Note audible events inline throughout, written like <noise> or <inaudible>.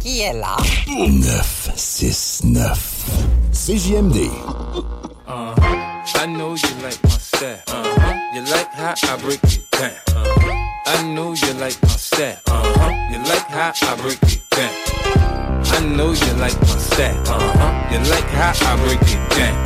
Qui est là? 969. CJMD. I know you like my style. Uh-huh. You like how I break it down. Uh-huh. I know you like my style. Uh-huh. You like how I break it down. I know you like my style. Uh-huh. You like how I break it down.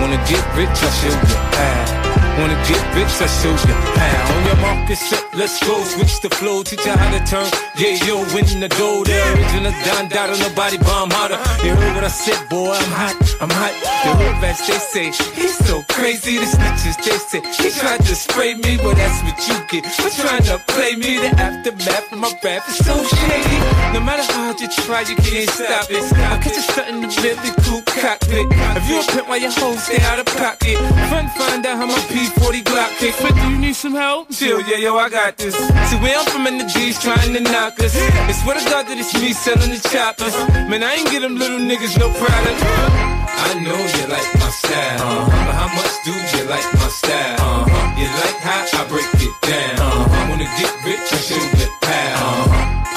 Wanna get rich, I show you how. Wanna get rich, I show you how. On your mark, market set, let's go. Switch the flow, teach you how to turn. Yeah, yo, win the dough. The original Don Dada, nobody bomb harder. You heard what I said, boy, I'm hot, I'm hot. The hood rats, they say, he's so crazy. The snitches, they say, he tried to spray me. Well, that's what you get for trying to play me. The aftermath of my rap is so shady. No matter how hard you try, you can't stop it. I catch you something in the Bentley coupe cockpit. If you a pimp while your hoes stay out of pocket. Fun, find out how my P40 Glock kick. But do you need some help? Chill, yeah, yo, I got this. See, where I'm from in the G's trying to knock us. It's what I got that it's me selling the choppers. Man, I ain't get them little niggas no product. I know you like my style, but how much do you like my style? You like how I break it down. I wanna get rich, I show you how.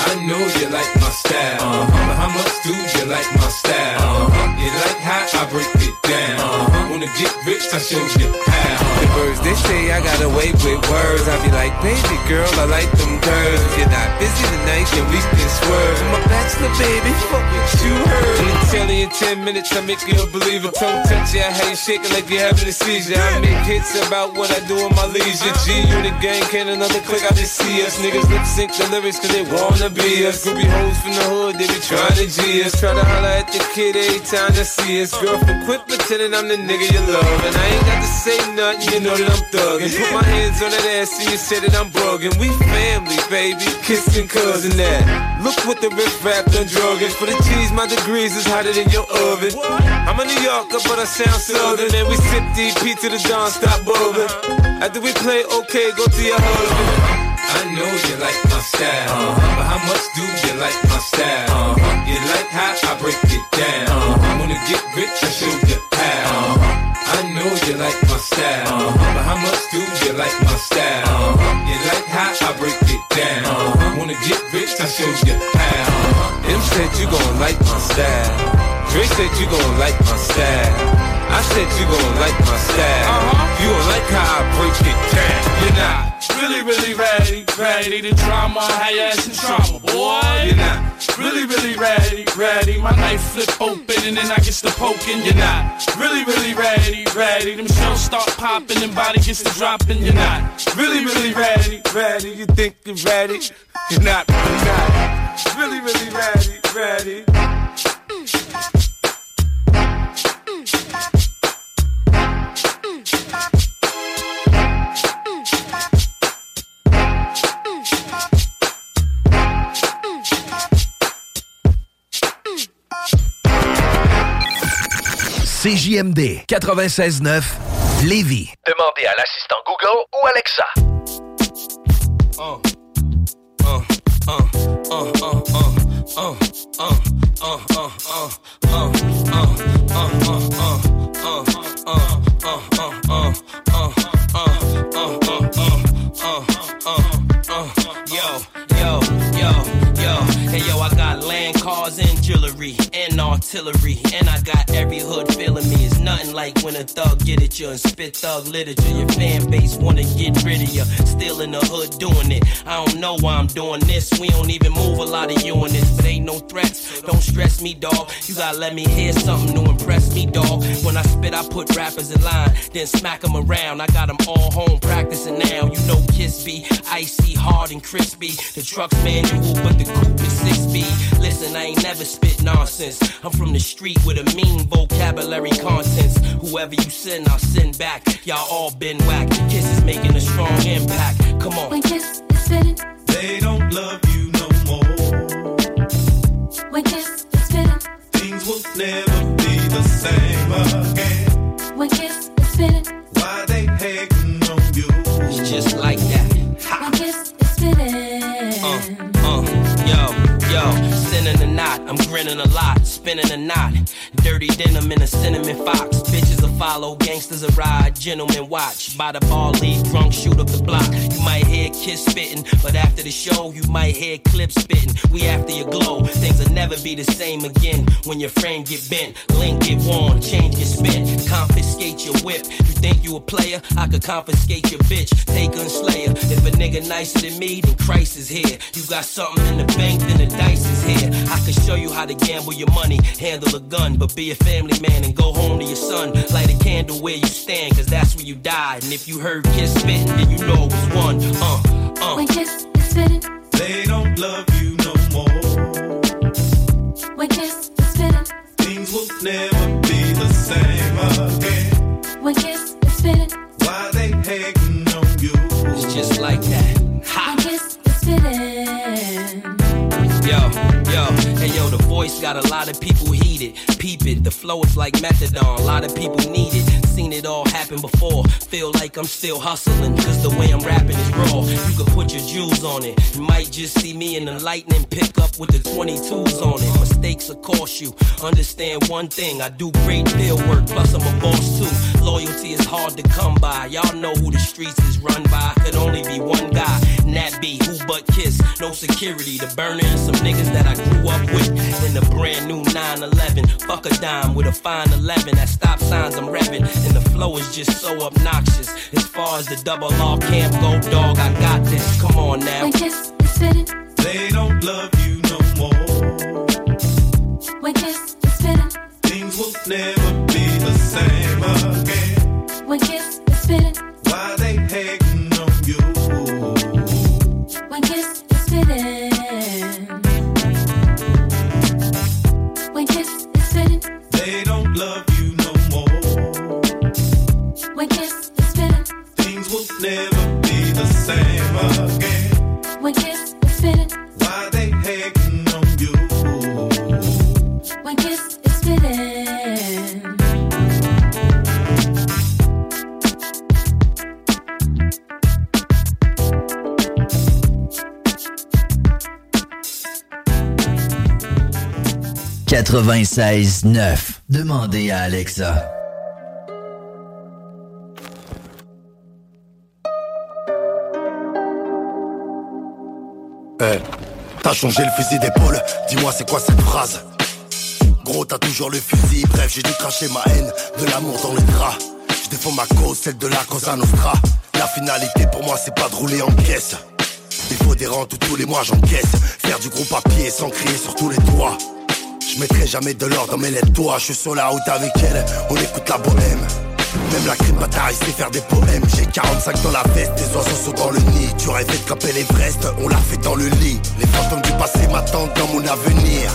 I know you like my style, but how much do you like my style? Uh-huh. You like how I break it down. Uh-huh. Wanna get rich, I show you how. The birds, they say I got away with words. I be like, baby girl, I like them curves. If you're not busy tonight, then we can swerve. I'm a bachelor, baby, fuck what you heard. And tell you in 10 minutes, I make you a believer. Tongue touch you, how you shaking like you're having a seizure. I make hits about what I do in my leisure. G unit gang, can't another click, I just see us. Niggas lip sync the lyrics cause they wanna be us. Groupie hoes from the hood, they be trying to G us. Try to holler at the kid every time they see us. Girlfriend, quit pretending I'm the nigga you love. And I ain't got to say nothing, you know that I'm thugging. Put my hands on that ass and you say that I'm bugging. We family, baby, kissing cousin that. Look what the riff rap done drugging. For the cheese, my degrees is hotter than your oven. I'm a New Yorker, but I sound southern. And we sip DP to the dawn, stop bubbling. After we play okay, go to your husband. I know you like my style, but how much do you like my style? You like how I break it down. I wanna get rich, I show you how. I know you like my style, but how much do you like my style? You like how I break it down. I wanna get rich, I show you how. M said you gon' like my style. Dre said you gon' like my style. I said you gon' like my style. Uh-huh. You gon' like how I break it down. You're not really, really ready, ready to drama, your ass in trauma, boy. You're not really, really ready, ready. My knife flip open and then I get to poking. You're not really, really ready, ready. Them shells start popping and body gets to dropping. You're not really, really ready, ready. You think you're ready? You're not, you're not really, really ready, ready. CJMD 96.9 Lévis. Demandez à l'assistant Google ou Alexa. uh, uh, uh, uh, uh, uh, uh, and artillery, and I got every hood feeling me. It's nothing like when a thug get at you and spit thug literature. Your fan base wanna get rid of you. Still in the hood doing it. I don't know why I'm doing this. We don't even move a lot of this, but ain't no threats. Don't stress me, dog. You gotta let me hear something to impress me, dog. When I spit, I put rappers in line, then smack them around. I got them all home practicing now. You know Kiss be icy, hard, and crispy. The truck's manual, but the coupe is 6 speed. Listen, I ain't never spit nonsense. I'm from the street with a mean vocabulary contents. Whoever you send, I'll send back. Y'all all been whack. Kiss is making a strong impact. Come on. When Kiss is spitting, they don't love you no more. When Kiss is spitting, things will never be the same again. When Kiss is spitting, why they hating on you? It's just like that. Ha. When Kiss is spitting, uh, uh, yo, yo, sinning a knot. I'm grinning a lot, spinning a knot. Dirty denim in a cinnamon fox. Bitches will follow, gangsters will ride, gentlemen watch. By the bar, leave drunk, shoot up the block. You might hear kiss spitting, but after the show, you might hear clips spitting. We after your glow, things will never be the same again. When your frame get bent, link get worn, change get spent, confiscate your whip. You think you a player? I could confiscate your bitch, take and slayer. If a nigga nicer than me, then Christ is here. You got something in the bank, then the dice is here. I can show you how to gamble your money, handle a gun, but be a family man and go home to your son. Light a candle where you stand, cause that's where you died. And if you heard Kiss spitting, then you know it was one. Uh, uh. When Kiss is spitting, they don't love you no more. When Kiss is spitting, things will never be the same again. When Kiss is spitting, why they hating on you? It's just like that. Ha. When Kiss is spitting. Yo, yo, hey yo, the voice got a lot of people heated. Peep it, the flow is like methadone, a lot of people need it. Seen it all happen before. Feel like I'm still hustling, cause the way I'm rapping is raw. You could put your jewels on it. You might just see me in the lightning pick up with the 22s on it. Mistakes will cost you. Understand one thing, I do great field work, plus I'm a boss too. Loyalty is hard to come by. Y'all know who the streets is run by. Could only be one guy, and that be who but kiss. No security, the burner and some niggas that I grew up with. In the brand new 911, fuck a dime with a fine 11. That stop signs I'm revving, and the flow is just so obnoxious. As far as the double R camp go, dog, I got this. Come on now. When Kiss is spitting, they don't love you no more. When Kiss is spitting, things will never be the same again. When Kiss is spitting, why they hating on you? When Kiss is spitting. When Kiss is spitting, they don't love you never be the same again. When Kiss is spitting, why they hating on you? When Kiss is spitting. « 96.9. Demandez à Alexa. Hey, t'as changé le fusil d'épaule, dis-moi c'est quoi cette phrase? Gros t'as toujours le fusil, bref j'ai dû cracher ma haine, de l'amour dans les draps Je défends ma cause, celle de la Cosa Nostra. La finalité pour moi c'est pas de rouler en caisse Il faut des rentes tous les mois j'encaisse. Faire du gros papier sans crier sur tous les toits Je mettrai jamais de l'or dans mes lettres. Toi Je suis sur la route avec elle, on écoute la bohème même la crime bataille sait faire des poèmes. J'ai 45 dans la veste, des oiseaux sont dans le nid. Tu rêvais de camper l'Everest, on l'a fait dans le lit. Les fantômes du passé m'attendent dans mon avenir.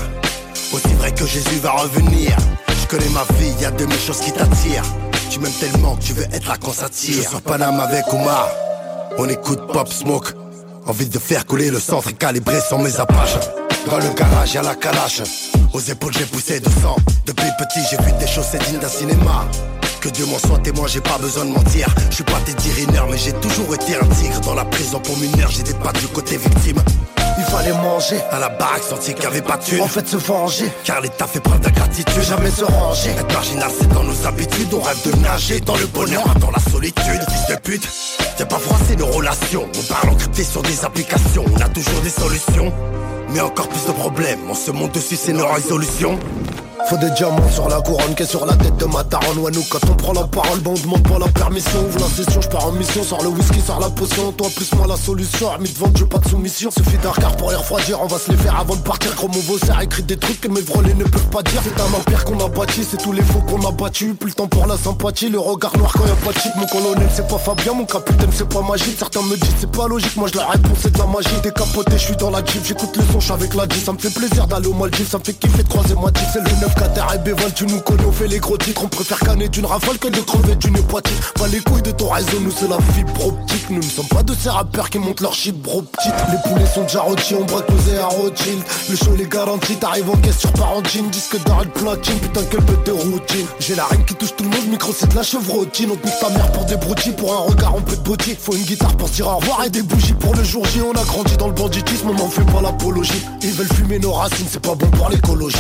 Aussi vrai que Jésus va revenir. Je connais ma vie, y a de mes choses qui t'attirent. Tu m'aimes tellement que tu veux être là quand ça tire. Sur Paname avec Omar. On écoute Pop Smoke. Envie de faire couler le centre et calibrer sans mes apaches. Dans le garage y'a la calache. Aux épaules j'ai poussé de sang. Depuis petit j'ai vu des choses dignes d'un cinéma que Dieu m'en soit témoin, j'ai pas besoin de mentir. Je suis pas Teddy Riner, mais j'ai toujours été un tigre. Dans la prison pour mineur, j'étais pas du côté victime. Il fallait manger à la baraque, sentir qu'il y avait pas de. En fait, se venger, car l'État fait preuve d'ingratitude. Jamais se ranger. Être marginal, c'est dans nos habitudes. On rêve de nager dans le bonheur, dans la solitude. Fils de pute, y'a pas froissé nos relations. On parle encrypté sur des applications. On a toujours des solutions. Mais encore plus de problèmes. On se monte dessus, c'est nos résolutions. Faut des diamants sur la couronne qui est sur la tête de ma daronne. Ouais quand on prend la parole ben on demande pas la permission. Ouvre la session, je pars en mission, sors le whisky, sors la potion. Toi plus moi la solution, armée de vente, je pas de soumission. Suffit d'un regard pour les refroidir, on va se les faire avant de partir. Gros mon vaussaire écrit des trucs que mes vrolés ne peuvent pas dire. C'est un empire qu'on a bâti, c'est tous les faux qu'on a battu Plus le temps pour la sympathie, le regard noir quand y'a pas de chip. Mon colonel c'est pas Fabien, mon capitaine c'est pas magique. Certains me disent c'est pas logique, moi je la réponse c'est de la magie. Décapoté, je suis dans la jeep, j'écoute le son, avec la G Ça me fait plaisir d'aller au Maldives, ça me fait kiffer de croiser moi C'est le 9 4 et Béval, tu nous connais, on fait les gros titres. On préfère canner d'une rafale que de crever d'une hépatite Pas les couilles de ton réseau, nous c'est la fibre optique. Nous ne sommes pas de ces rappeurs qui montent leur shit bro Les poulets sont déjà rôtis, on braque nos à Rothschild. Le show les garantit, t'arrives en caisse sur Parentine. Disque d'arrêt platine, putain quelle bête de routine. J'ai la reine qui touche tout le monde, micro c'est de la chevrotine. On pique ta mère pour des broutilles, pour un regard on peut de boutique Faut une guitare pour se dire au revoir et des bougies pour le jour J. On a grandi dans le banditisme, on n'en fait pas l'apologie. Ils veulent fumer nos racines, c'est pas bon pour l'écologie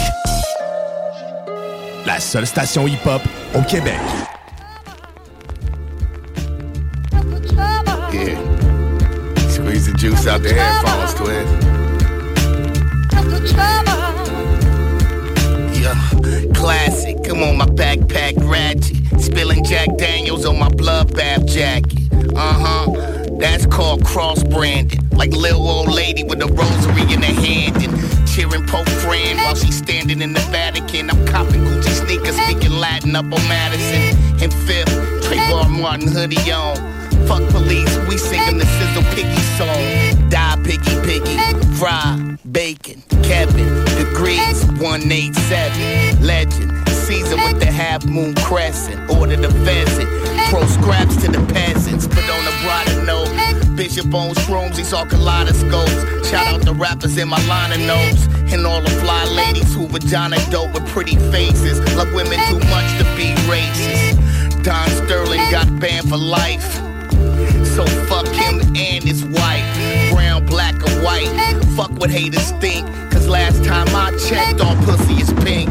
La seule station hip-hop au Québec. Squeeze the juice out the headphones, twin. Yeah, classic. Come on, my backpack ratchet. Spilling Jack Daniels on my bloodbath jacket. Uh huh. That's called cross branding. Like little old lady with a rosary in her hand and cheering Pope Fran while she's standing in the Vatican. I'm copping Gucci sneakers, speaking Latin up on Madison. And fifth, Trayvon Martin hoodie on. Fuck police, we singing the Sizzle Piggy song. Die Piggy Piggy, fry, bacon, Kevin, degrees 187, legend. Caesar with the half moon crescent, order the pheasant, Pro scraps to the peasants, but on a broader note, Bishop owns shrooms, he saw kaleidoscopes. Shout out the rappers in my line of notes, and all the fly ladies who vagina dope with pretty faces, love women too much to be racist. Don Sterling got banned for life. So fuck him and his wife. Brown, black, or white. Fuck what haters think. Cause last time I checked, all pussy is pink.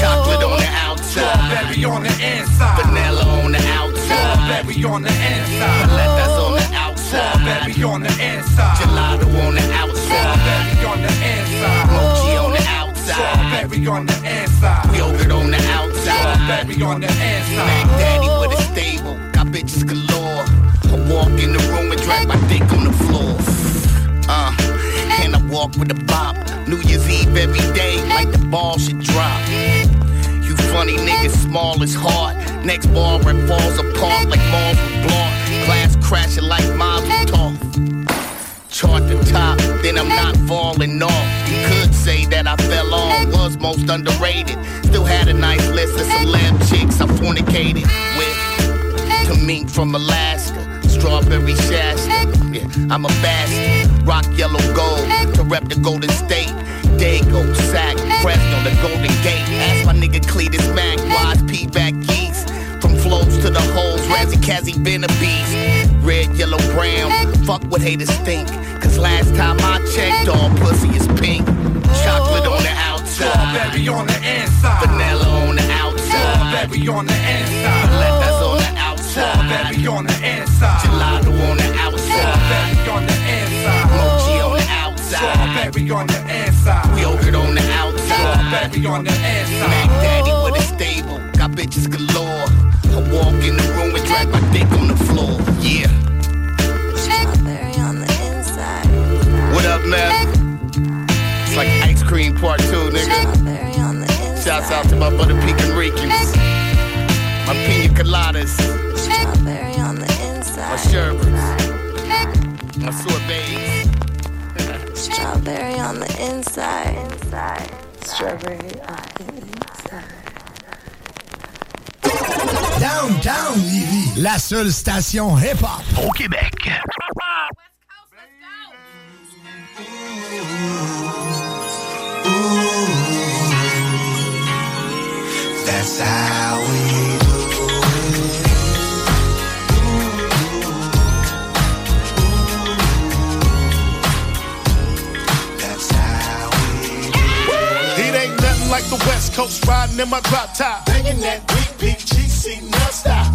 Chocolate on the outside. Strawberry on the inside. Vanilla on the outside. Strawberry on the inside. Lettuce on the outside. Strawberry on the inside. Gelato on the outside. Strawberry on the inside. Mochi on the outside. Strawberry on the inside. Yogurt on the outside. Strawberry on the inside. Mac Daddy with a stable. Got bitches galore. I walk in the room and drag my dick on the floor. Uh, and I walk with a bop. New Year's Eve every day, like the ball should drop. Funny niggas, small as heart. Next ball rip falls apart like balls with. Glass crashing like with tough. Chart the top, then I'm not falling off. You could say that I fell on, was most underrated. Still had a nice list of celeb chicks I fornicated with. To mink from Alaska, strawberry Shasta. Yeah, I'm a bastard. Rock yellow gold to rep the Golden State. Dago, sack, pressed on the Golden Gate. Ask my nigga Cletus Mac, wise P back geese. From flows to the holes, Razzie Kazzy been a beast. Red, yellow, brown, fuck what haters think. Cause last time I checked, all pussy is pink. Chocolate on the outside. Strawberry on the inside. Vanilla on the outside. Strawberry on the inside. Lettuce on the outside. Strawberry on the inside. Gelato on the outside. Strawberry on the inside. Mochi on the. Strawberry on the inside. We Yogurt on the outside. Strawberry on the inside. Mac. Daddy with a stable. Got bitches galore. I walk in the room and drag my dick on the floor. Yeah. Strawberry on the inside. What up, man? It's like ice cream part two, nigga. Strawberry on the inside. Shouts out to my butter pecan Ricans. My pina coladas. Strawberry on the inside. My inside. sherbets. My sorbets. Strawberry on the inside. Inside. Strawberry on the inside. Downtown Lévis, la seule station hip-hop au Québec. That's how we the West Coast riding in my drop top. Banging that weak peak GC9.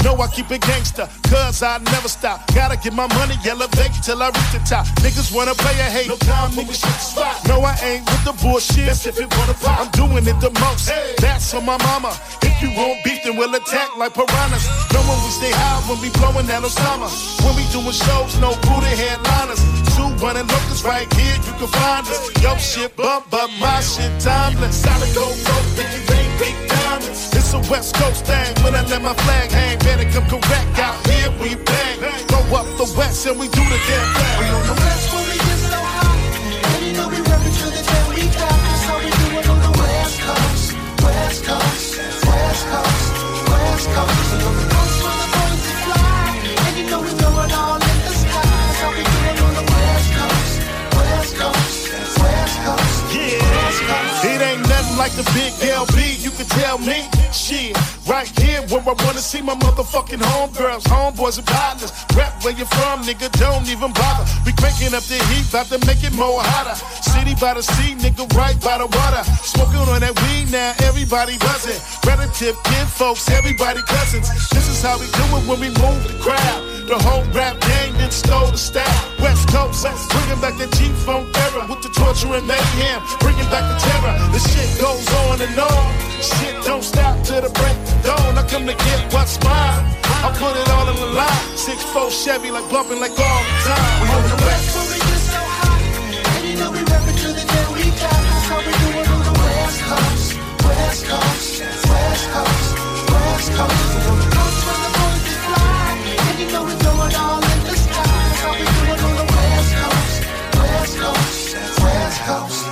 No, I keep it gangster, cause I never stop. Gotta get my money, elevate till I reach the top. Niggas wanna play a hate. No time, niggas shit spot. No, I ain't with the bullshit. That's if it wanna pop. I'm doing it the most. Hey. That's on my mama. If you won't beef, then we'll attack like piranhas. No when we stay high when we blowing that Osama. When we doing shows, no booty headliners. Two running locals right here, you can find us. Yo shit bump, but my shit timeless. Solid gold rope, think you ain't big diamonds. It's a West Coast thing when I let my flag hang, better come correct. Out here we bang, throw up the West and we do the damn thing. We on the West I wanna see my motherfucking homegirls, homeboys and partners. Rap where you from, nigga, don't even bother. We cranking up the heat, about to make it more hotter. City by the sea, nigga, right by the water. Smoking on that weed now, everybody buzzing. Relative, kin folks, everybody cousins. This is how we do it when we move the crowd. The whole rap gang then stole the style. West Coast, bringing back the G-Funk era with the torture and mayhem, bringing back the terror. The shit goes on and on. Shit don't stop till the break of dawn. I come to get what's mine. I put it all on the line. Six four Chevy, like bumping like all the time. We on the West. when we get so high, and you know we reppin' to the day we die. That's how we do it on the West Coast, West Coast, West Coast, West Coast. We the coast where fly, and you know we throw it all in the sky. That's how we do it on the West Coast, West Coast, West Coast.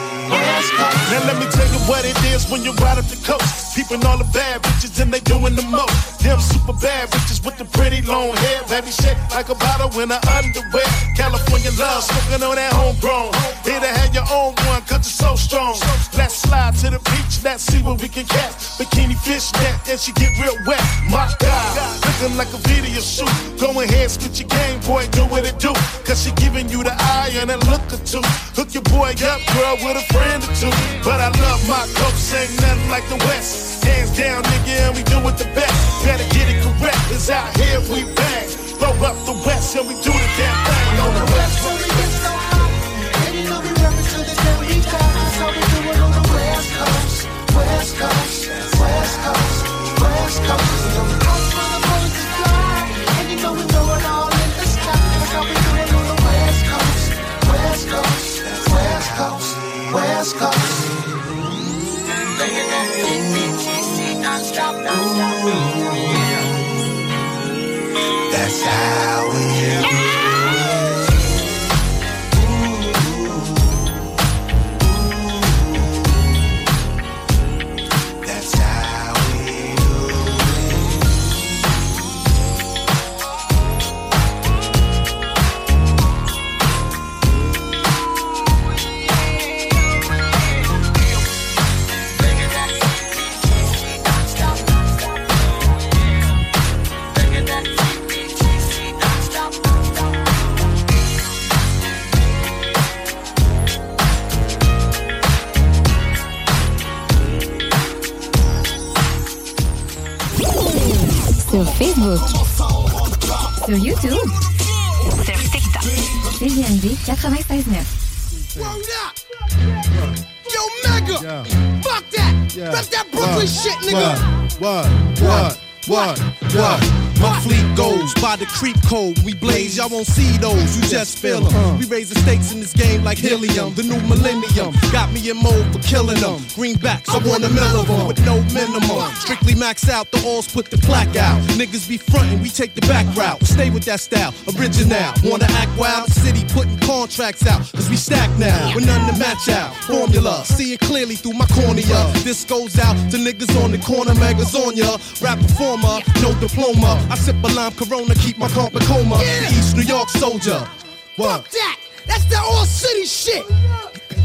Let me tell you what it is when you ride up the coast. Peeping all the bad bitches and they doing the most. Them super bad bitches with the pretty long hair. Baby shake like a bottle in her underwear. California love, smoking on that homegrown. Here to have your own one, cause it's so strong. Let's slide to the beach, let's see what we can catch. Bikini fish net, and she get real wet. My God, looking like a video shoot. Go ahead, spit your game, boy, do what it do. Cause she giving you the eye and a look or two. Hook your boy up, girl, with a friend or two. But I love my coast, ain't nothing like the West. Hands down, nigga, and we do it the best. Better get it correct, cause out here we bang. Throw up the West and we do the damn thing. On the West. And you know we to the. That's how we do it on the West Coast. West Coast, West Coast, West Coast. That's Sur Facebook. Sur YouTube. Sur TikTok. CJMD 96.9. Yo, Mega! Fuck that! That's that Brooklyn shit, nigga! What? What? What? What? My fleet goes by the creep code. We blaze, y'all won't see those. You just feel them. We raise the stakes in this game like helium. The new millennium got me in mode for killing them. Greenbacks, I want a mill of them with no minimum. Strictly max out, the alls put the plaque out. Niggas be frontin', we take the back route. Stay with that style, original. Wanna act wild? City putting contracts out, cause we stack now. With none to match out. Formula, see it clearly through my cornea. This goes out to niggas on the corner, megas on ya. Rap performer, no diploma. I sip a lime corona, keep my carpet coma. The East New York soldier. What? Fuck that! That's that all city shit!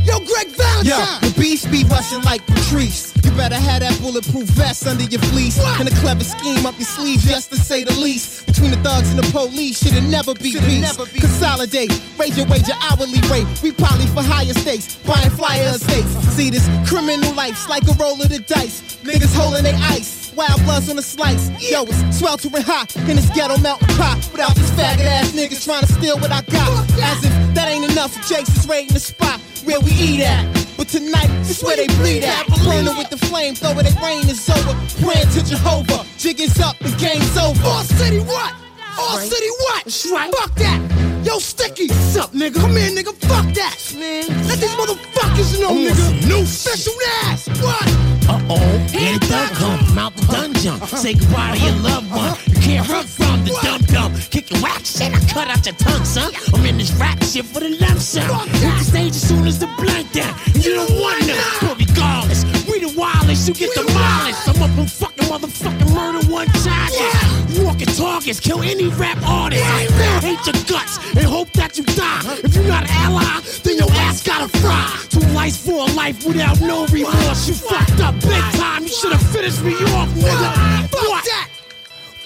Yo, Greg Valentine! Yeah, the beast be rushing like Patrice. You better have that bulletproof vest under your fleece. And a clever scheme up your sleeve, just to say the least. Between the thugs and the police, should've never be peace. Consolidate, raise your wage, your hourly rate. We probably for higher stakes, buying flyer estates. See this criminal life's like a roll of the dice. Niggas holding their ice. Wild bloods on the slice. Yo, it's sweltering hot in this ghetto mountain pot. Without these faggot ass niggas trying to steal what I got. As if that ain't enough, Jake's is raiding the spot where we eat at. But tonight, it's where they bleed at. Burning with the flame, though it rain is over. Praying to Jehovah, jig is up, the game's over. All city what? All city what? Fuck that. Yo, Sticky. What's up, nigga? Come here, nigga. Fuck that. Man. Let these motherfuckers know, nigga. New special ass. What? Uh-oh, here the thug come out the dungeon. Say goodbye to your loved one. You can't run from the dum dum. Kick your whack shit, I cut out your tongue, son. I'm in this rap shit for the lump sum. Hit the stage as soon as the blank down. You don't want none, but regardless, we the wildest, you get demolished. I'm up in fucking motherfucking murder one charges. Walking targets, kill any rap artist. Hate your guts and hope that you die. If you're not an ally, then your ass gotta fry. Two lives for a life without no remorse. You fucked up big time. You should have finished me off, nigga. Fuck that.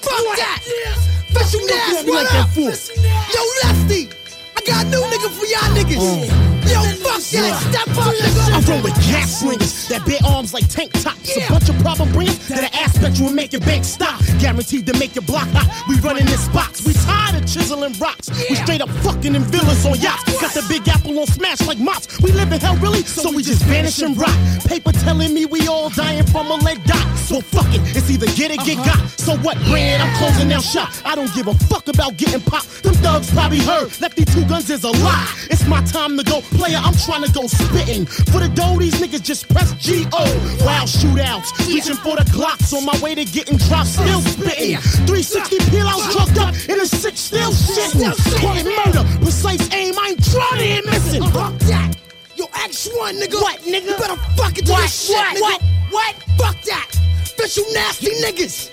Fuck that. Special Look ass. at me What like that fool. Yo, Lefty. Got new nigga for y'all niggas. Yo, fuck that. Step up, nigga. roll with gas slingers that bear arms like tank tops. A bunch of problem bringers that an aspect will make your bank stop. Guaranteed to make your block hot. We running in spots. We tired of chiseling rocks. We straight up fucking in villas on yachts. Got the big apple on smash like mops. We live in hell really, so we just vanish and rot. Paper telling me we all dying from a lead dot. So fuck it, it's either get it, get uh-huh. got. So what, brand? I'm closing down shop. I don't give a fuck about getting popped. Them thugs probably heard. Lefty two guns is a lie. It's my time to go. Player, I'm trying to go spitting. For the dough, these niggas just press G-O. Wild shootouts. Reaching for the Glocks on my way to getting dropped. Still spitting. 360 peel outs drugged up in a six still shitting. Call it murder. Precise aim. I ain't trying to hit missing. Uh-huh. Fuck that. Yo, X one, nigga. What, nigga? You better fuck it to What? this shit, What? nigga. What? What? Fuck that. Bitch, you nasty niggas.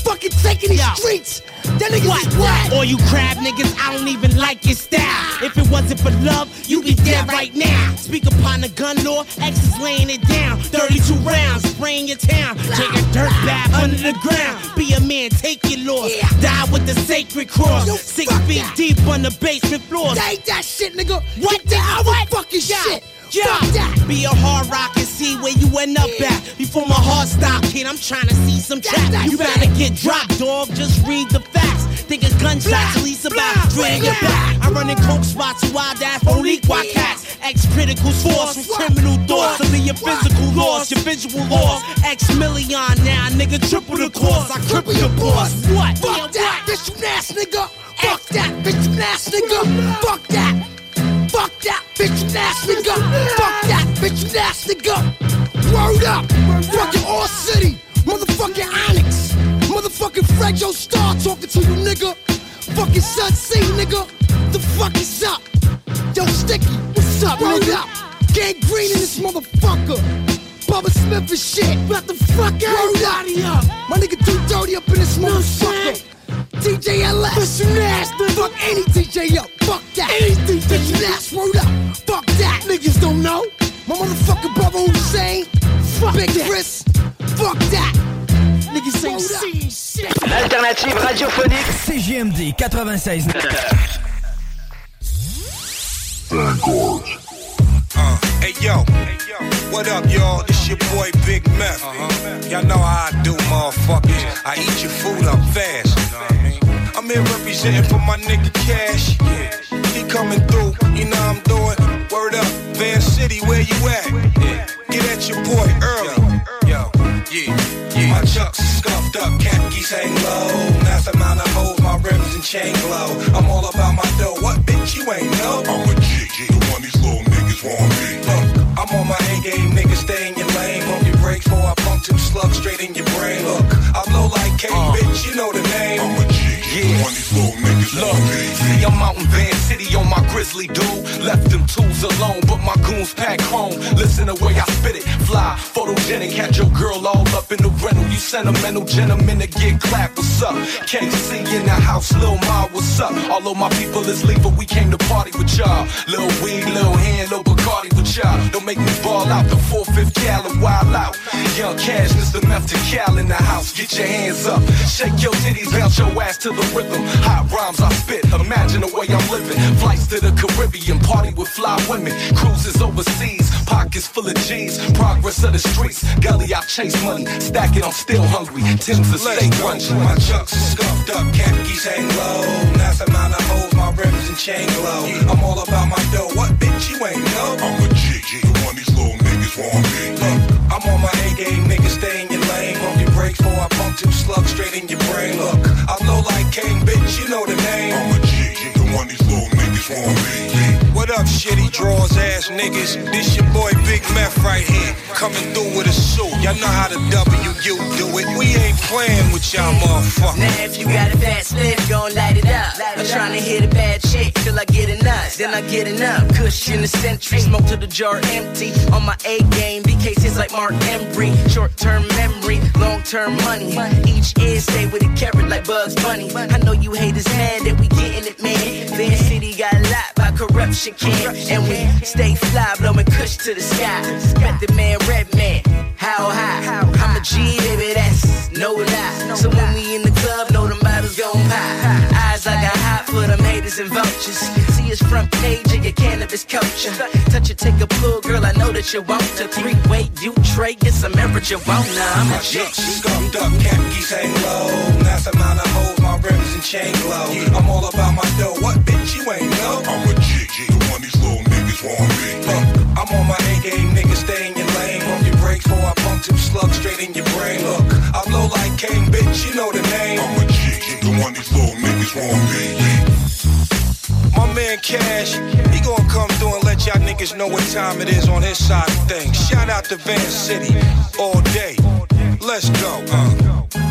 Fucking taking these Yo. streets. That niggas What? whack. All you crab niggas, I don't even like your style. If it wasn't for love, you'd be dead right now. Speak upon the gun law, X is laying it down. 32 rounds, spraying your town. Take a dirt bath under the ground. Be a man, take your loss. Die with the sacred cross. Six feet that. deep on the basement floor. Take that shit, nigga. What Get the- what? fucking shit. Yeah. Be a hard rock and see where you end up Yeah. at. Before my heart stop, kid, I'm trying to see some That's trap. You better get dropped, dog. Just read the facts. Think a gunshots, at least about in your back. I'm running coke spots, wild ass white cats. Ex critical source from criminal thoughts. To be your physical loss, your visual loss. X million now, nigga, triple the cost. I cripple your boss. What? Fuck Yeah, that. what? Bitch, you nasty nigga. Fuck that. Bitch, you ass nigga. Fuck that. Fuck that. Bitch, ass nigga. Fuck that. Bitch, ass nigga. Word up. Fucking All City. Motherfucking Onyx. Motherfucking Fredro Starr talking to you, nigga. Fucking Sonsee, nigga. The fuck is up? Yo, Sticky, what's up, Word up. Gang Green in this motherfucker. Bubba Smith and shit. What the fuck everybody up? My nigga too dirty up in this motherfucker. DJ LS. Bitch, you nasty. Fuck any DJ up. Fuck that. Anything. Bitch, you nasty. Word up. Fuck that. Niggas don't know. My motherfucking brother Hussein. Fuck Big Chris. Fuck that. Niggas ain't seen shit. L'alternative radiophonique CGMD 96. Uh, hey yo, what up, y'all? This your boy Big Meth. Y'all know how I do, motherfuckers. I eat your food up fast. I'm here representing for my nigga Cash. Yeah. He coming through, you know I'm doing. Word up, Van City, where you at? Get at your boy early. Yo, yeah, yeah. My chucks are scuffed up, khakis hang low. Nice amount of hoes, my rims and chain glow. I'm all about my dough. What bitch you ain't know? I'm a G, the one these little niggas want me. Look, I'm on my A game, nigga. Stay in your lane. Pump your brakes before I pump two slugs straight in your brain. Look, I blow like K, uh. bitch. You know the name. Want me. See, I'm out in Van City on my grizzly dude. Left them tools alone, but my goons pack home. Listen to way I spit it, fly, photogenic. Had your girl all up in the rental. You sentimental gentlemen to get clapped. What's up? See in the house, Lil Ma, what's up? All of my people is leaving, we came to party with y'all. Lil weed, Lil hand, Lil Bacardi with y'all. Don't make me ball out the 4-5th gal and wild out. Young cash, Mr. Meth to Cal in the house. Get your hands up, shake your titties, bounce your ass to the rhythm. Hot rhymes I spit, imagine the way I'm living. Flights to the the Caribbean, party with fly women, cruises overseas, pockets full of G's, progress of the streets, gully I chase money, stack it, I'm still hungry, Tim's a steak crunchy. My chucks are scuffed up, khakis hang low. Nice amount of hoes, my rims and chain glow. I'm all about my dough, what bitch you ain't know? I'm a G, G, the one these little niggas want me. Look, I'm on my A game, niggas stay in your lane. Pump your brakes before I pump two slugs straight in your brain. Look, One these little niggas want me. What up, shitty draws ass niggas? This your boy Big Meth right here, coming through with a suit. Y'all know how the W do it. We ain't playing with y'all motherfuckers. Now if you got a fat slip, gon' light it up. I'm trying to hit a bad chick till I get enough. Then I get enough. Cushion the century, smoke to the jar empty. On my A game, BK tastes like Mark Embry. Short term memory, long term money. Each ear stay with a carrot like Bugs Bunny. I know you haters mad that we getting it, man. Van City got a by corruption, kid. And we stay fly, blowing kush to the sky. Met the man, red man. How high? I'm a G, baby, that's no lie. So when we in the club, know the bottles gon' pop. Eyes like a hot for them haters and vultures. See his front page of your cannabis culture. Touch it, take a pull, girl, I know that you want to. Three way, you trade, get some marijuana. I'm a a G. Scuffed up, khakis hang low. Nice amount of hoes, my rims and chain glow. I'm all about my dough, what bitch you ain't know? I'm a G, G, the one these little niggas want me. Look, I'm on my A game, niggas stay in your lane. Pump your brakes before I pump two slugs straight in your brain. Look, I blow like Kane, bitch, you know the name. I'm a G, G, the one these little niggas want me. My man Cash, he gonna come through and let y'all niggas know what time it is on his side of things. Shout out to Van City all day. Let's go. Uh.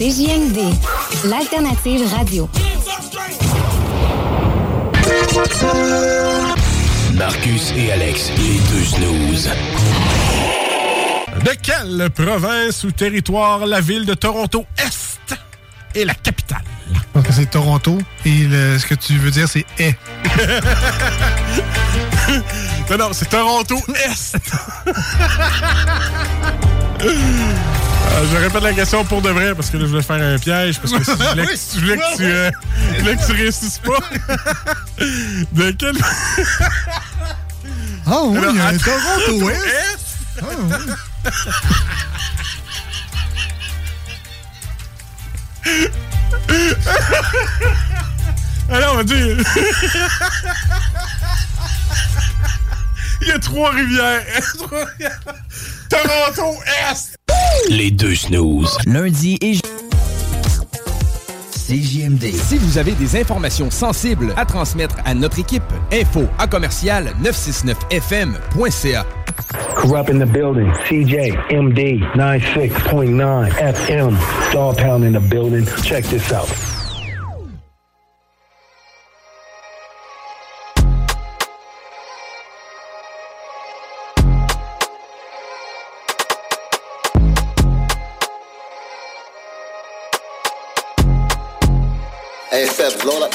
CJMD, l'alternative radio. Marcus et Alex, les deux snooze. De quelle province ou territoire la ville de Toronto Est est la capitale? Donc c'est Toronto et le- ce que tu veux dire c'est est. <laughs> non, non, c'est Toronto Est. <laughs> Euh, je répète la question pour de vrai parce que là, je voulais faire un piège parce que si je voulais, <laughs> que- je voulais que, tu, euh, je voulais que tu réussisses pas. <laughs> de quelle. Ah oui, Alors, il y a un. Toronto Est. Est. <laughs> Ah oui. Alors, on va dire. Il y a trois rivières. Trois rivières. Toronto Est. Les deux snooze. Lundi et CJMD. Si vous avez des informations sensibles à transmettre à notre équipe, info à commercial 969fm.ca. Corrupt in the building. CJ MD 96.9 FM. Dog Pound in the building. Check this out.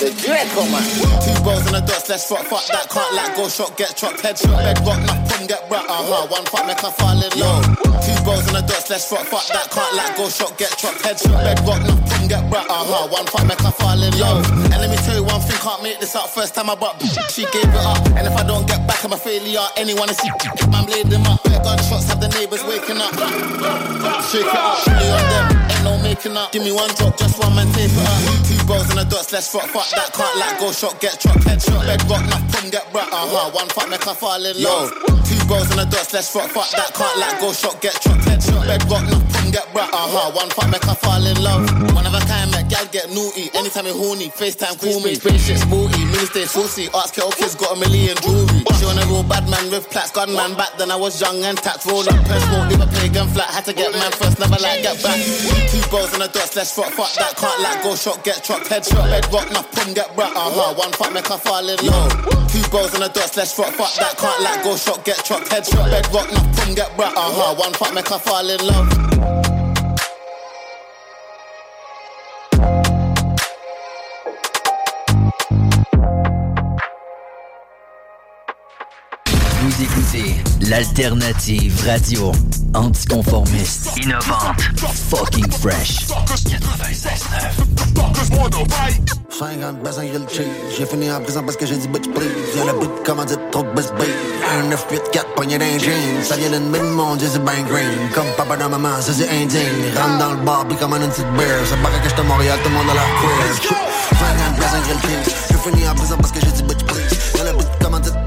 The Draco, man. Two balls in the dust, let's fuck, fuck that. Can't let go, shot, get chopped, headshot, bedrock, knock, pum, get brat, uh huh. One fuck, make her fall in love. Two balls in the dust, let's fuck, fuck that. Can't let go, shot, get chopped, headshot, bedrock, knock, pum, get brat, uh huh. One fuck, make her fall in love. And let me tell you one thing, can't make this out first time I bought She gave it up, and if I don't get back, I'm a failure. Anyone see, man, blade them up. Bear gunshots, have the neighbors waking up. Shake it up, on them, ain't no making up. Give me one drop, just one man, tape it up. Two balls in the dust, let's fuck, fuck that. Can't let go, shot, get chopped, headshot, bedrock, knock, pum, get brat, uh huh. One fuck, make her fall in love. Two balls in the dust, let's fuck, fuck that. Can't let go, shot, get chopped, headshot, bedrock, knock, pum, get brat, uh huh. One fuck, make her fall in love. One of a kind, gal get naughty. Anytime you horny, FaceTime, call me. Spaceship sporty, mini stay saucy. Ask kettle kids, got a million jewelry. She on a real bad man with plaits, gunman back then I was young and tax roll up, press smoke, leave a pagan flat. Had to get man first, never like get back. Two balls in the dust, let's fuck, fuck that. Can't let go, shot, get chopped, headshot, bedrock, knock, pum, get brat, uh huh. One fuck, make her fall in love. Two balls in the dust, let's fuck, fuck that. Can't let go, shot, get chopped, headshot, bedrock, knock, pum, get brat, uh huh. One fuck, make her fall in love. L'alternative radio anticonformiste, innovante, fucking fresh. 50 baissins grill cheese. J'ai fini en prison parce que j'ai dit bitch please. Y'a le bout de commandite trop de best babe. Un 9 8 4 poignet d'un jean. Ça vient d'une mine mon dieu c'est ben green. Comme papa dans maman, c'est indigne. Rentre dans le bar pis commande une petite beer. Ça paraît que j'étais à Montréal, tout le monde a l'air queer. 50 baissins grill cheese. J'ai fini en prison parce que j'ai dit bitch please. Y'a le bout de commandite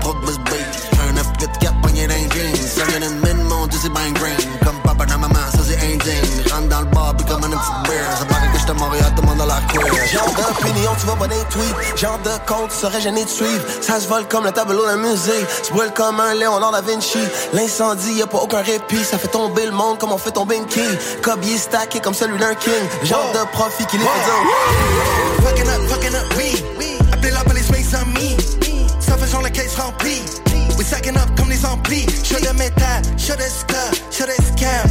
À Montréal, l'air queer. Genre d'opinion, tu vas pas des tweets. Genre de compte, tu serais gêné de suivre. Ça se vole comme le tableau d'un musée. Tu brûles comme un Léonard da Vinci. L'incendie, y a pas aucun répit. Ça fait tomber le monde comme on fait tomber une quille. Cobier stacké comme celui d'un king. Genre de profit qui les fait dire. Fucking up, fucking up, oui. Appelez la police, mes amis. Ça fait genre la caisse remplie. We sacking up comme les amplis. J'fais de métal, j'fais de ska, j'fais de scam.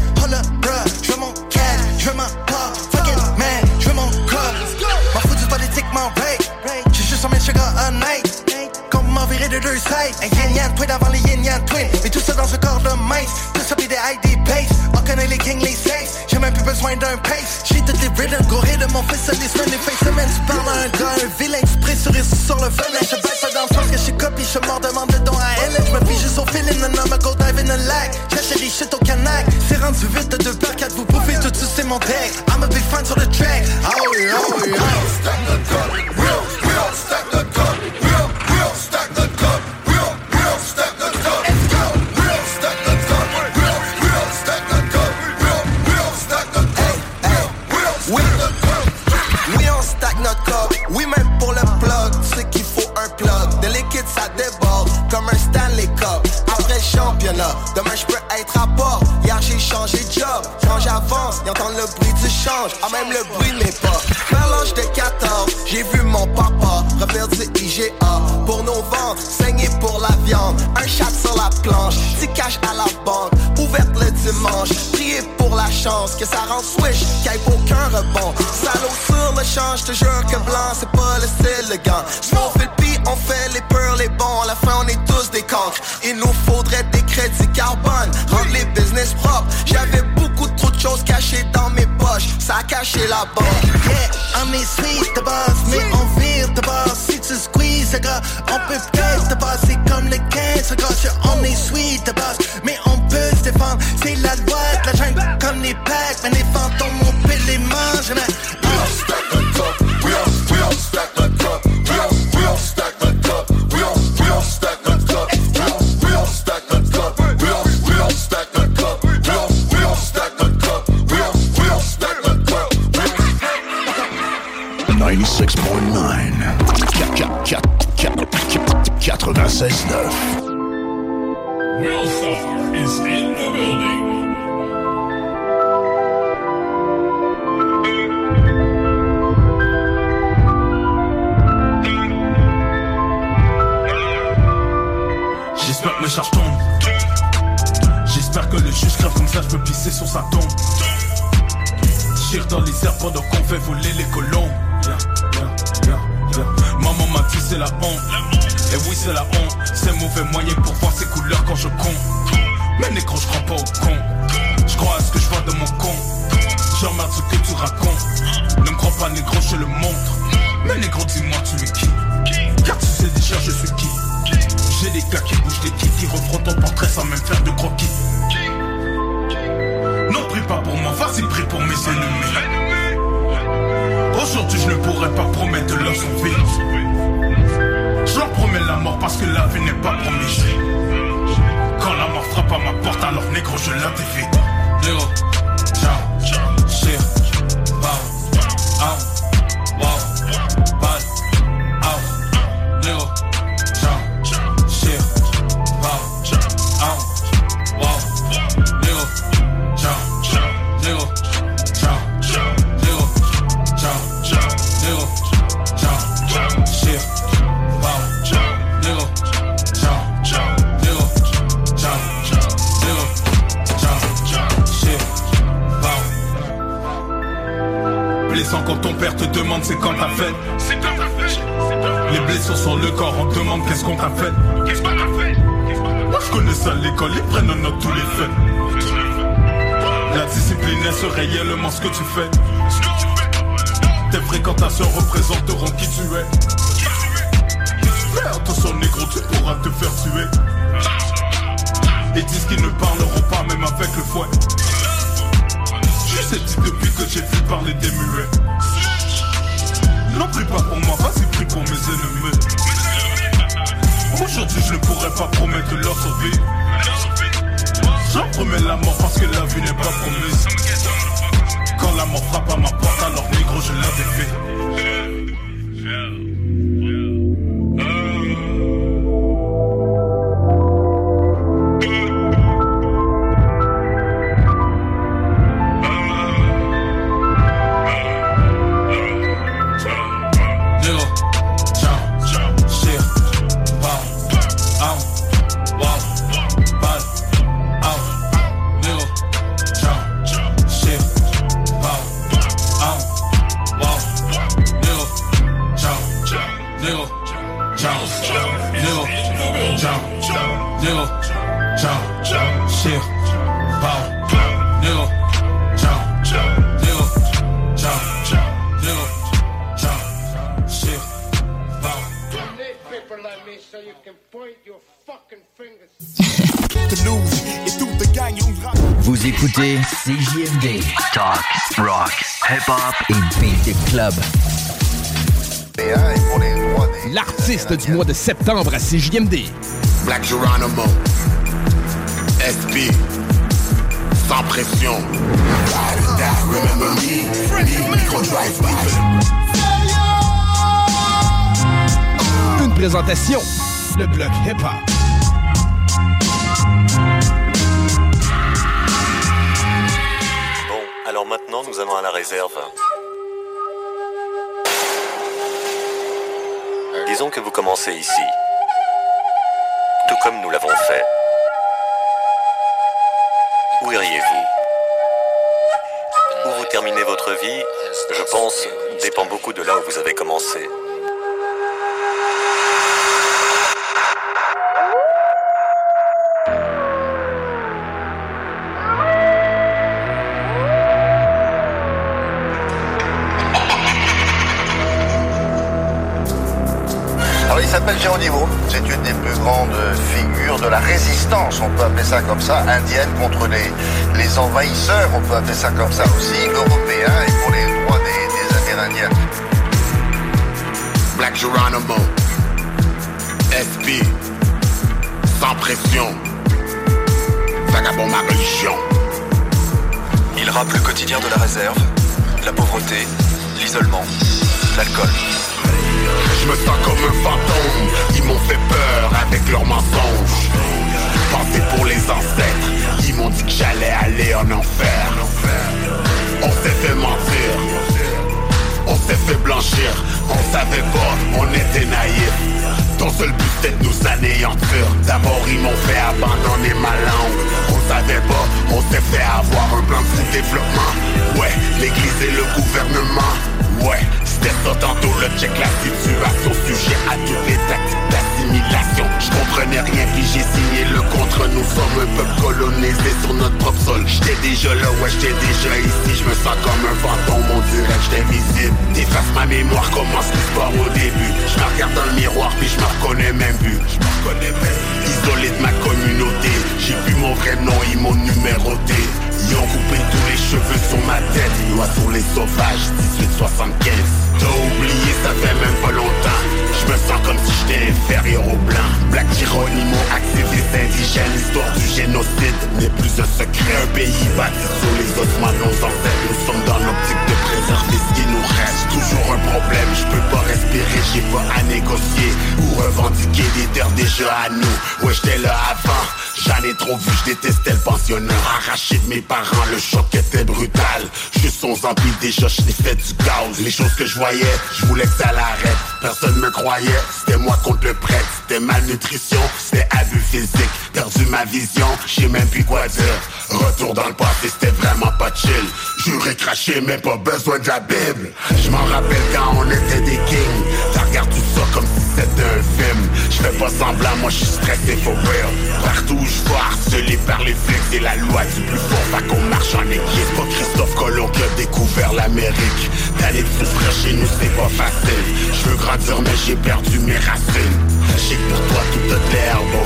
Sides. Un yin yang twin avant les yin yang twin. Mais tout ça dans un corps de mince. Tout ça des ID pace. On connaît les kings, les safes. J'ai même plus besoin d'un pace. J'ai toutes les rhythms, gorées de mon fils, les semaines, les face semaines. Tu parles à un gars, vilain exprès sur le venin. Je baisse pas dans le sens que je copie. Je mort demande de don à elle. Je me juste au feeling, non, non, go dive in the lag. J'achète des shit au canac. C'est rendu vite de deux par quatre. Vous bouffez tout c'est mon deck. I'm a big sur le track. J'avance, ils le bruit du change. Ah, même le bruit mes pas. Vers l'âge de 14, j'ai vu mon papa du IGA. Pour nos ventes, saigner pour la viande. Un chat sur la planche, petit cash à la banque. Ouverte le dimanche, prier pour la chance que ça rend swish, qu'il n'y ait aucun rebond. Salaud sur le champ, je te jure que blanc, c'est pas le style, le gant. on fait le pis, on fait les peurs, les bons. À la fin, on est tous des cancres. Il nous faudrait caché la banque. Yeah, on est 96.9. Willstar is in the building. J'espère que mes charges tombent. J'espère que le juge crève comme ça, je peux pisser sur sa tombe. Tire dans les airs pendant qu'on fait voler vas-y, prie pour mes ennemis. Aujourd'hui, je ne pourrais pas promettre leur sauver. Je leur promets la mort parce que la vie n'est pas promise. Quand la mort frappe à ma porte, alors négro, je la dévite. Ils prennent en note tous les faits. La discipline est réellement ce que tu fais. Tes fréquentations représenteront qui tu es. Fais attention négro, tu pourras te faire tuer. Et disent qu'ils ne parleront pas même avec le fouet. J'ai dit depuis que j'ai vu parler des muets. Non, prie pas pour moi, vas-y, prie pour mes ennemis. Aujourd'hui, je ne pourrais pas promettre leur survie. J'en promets la mort parce que la vie n'est pas promise. Quand la mort frappe à ma porte, alors négro, je la défais. Et Beat Club. L'artiste du mois de septembre à CJMD. Black Geronimo. SB. Sans pression. Remember me. Micro drive Une présentation, le bloc Hip Disons que vous commencez ici. Tout comme nous l'avons fait. Où iriez-vous? Où vous terminez votre vie, je pense, dépend beaucoup de là où vous avez commencé. Géronimo. C'est une des plus grandes figures de la résistance, on peut appeler ça comme ça, indienne contre les, les envahisseurs, on peut appeler ça comme ça aussi, européens et pour les droits des, des Amérindiens. Black Geronimo. SB. Sans pression. Vagabond ma religion. Il rappe le quotidien de la réserve, la pauvreté, l'isolement, l'alcool. Je me sens comme un fantôme. Ils m'ont fait peur avec leurs mensonges. Pensez pour les ancêtres. Ils m'ont dit que j'allais aller en enfer. On s'est fait mentir. On s'est fait blanchir. On savait pas, on était naïfs. Ton seul but c'était de nous anéantir. D'abord ils m'ont fait abandonner ma langue. On savait pas, on s'est fait avoir un plan de sous-développement. Ouais, l'église et le gouvernement. Ouais, c'était ça tantôt le check la situation sujet à toutes les d'assimilation. Je comprenais rien puis j'ai signé le contre. Nous sommes un peuple colonisé sur notre propre sol. J'étais déjà là, ouais, j'étais déjà ici. Je me sens comme un fantôme, on dirait j'étais visible. T'effaces ma mémoire, comment ce au début. Je me regarde dans le miroir puis je me reconnais même plus. Je me reconnais même. Isolé de ma communauté, j'ai plus mon vrai nom, ils m'ont numéroté. Ils ont coupé tous les cheveux sur ma tête Loi sur les sauvages, 1875 T'as oublié, ça fait même pas longtemps. Je me sens comme si j'étais inférieur au blanc. Black Geronimo, activiste indigène L'histoire du génocide n'est plus un secret. Un pays bâti sur les ossements de nos ancêtres Nous sommes dans l'optique de préserver ce qui nous reste. Toujours un problème, je peux pas respirer J'ai pas à négocier ou revendiquer des terres déjà à nous. Ouais, j'étais là avant Trop vu, je détestais le pensionnat. Arraché de mes parents, le choc était brutal. Juste 11 ans, puis déjà je fait du gaz. Les choses que je voyais, je voulais que ça l'arrête Personne me croyait, c'était moi contre le prêtre. C'était malnutrition, c'était abus physique. Perdu ma vision, je sais même plus quoi dire. Retour dans le passé, c'était vraiment pas chill. Juré craché, mais pas besoin de la Bible. Je m'en rappelle quand on était des kings. T'as regardé tout ça comme Je fais pas semblant, moi je suis stressé for real. Partout où je vois harcelé par les flics, c'est la loi du plus fort, fait qu'on marche en équipe. Pas Christophe Colomb qui a découvert l'Amérique. D'aller de souffrir chez nous, c'est pas facile. Je veux grandir, mais j'ai perdu mes racines. J'ai pour toi tout de l'herbe,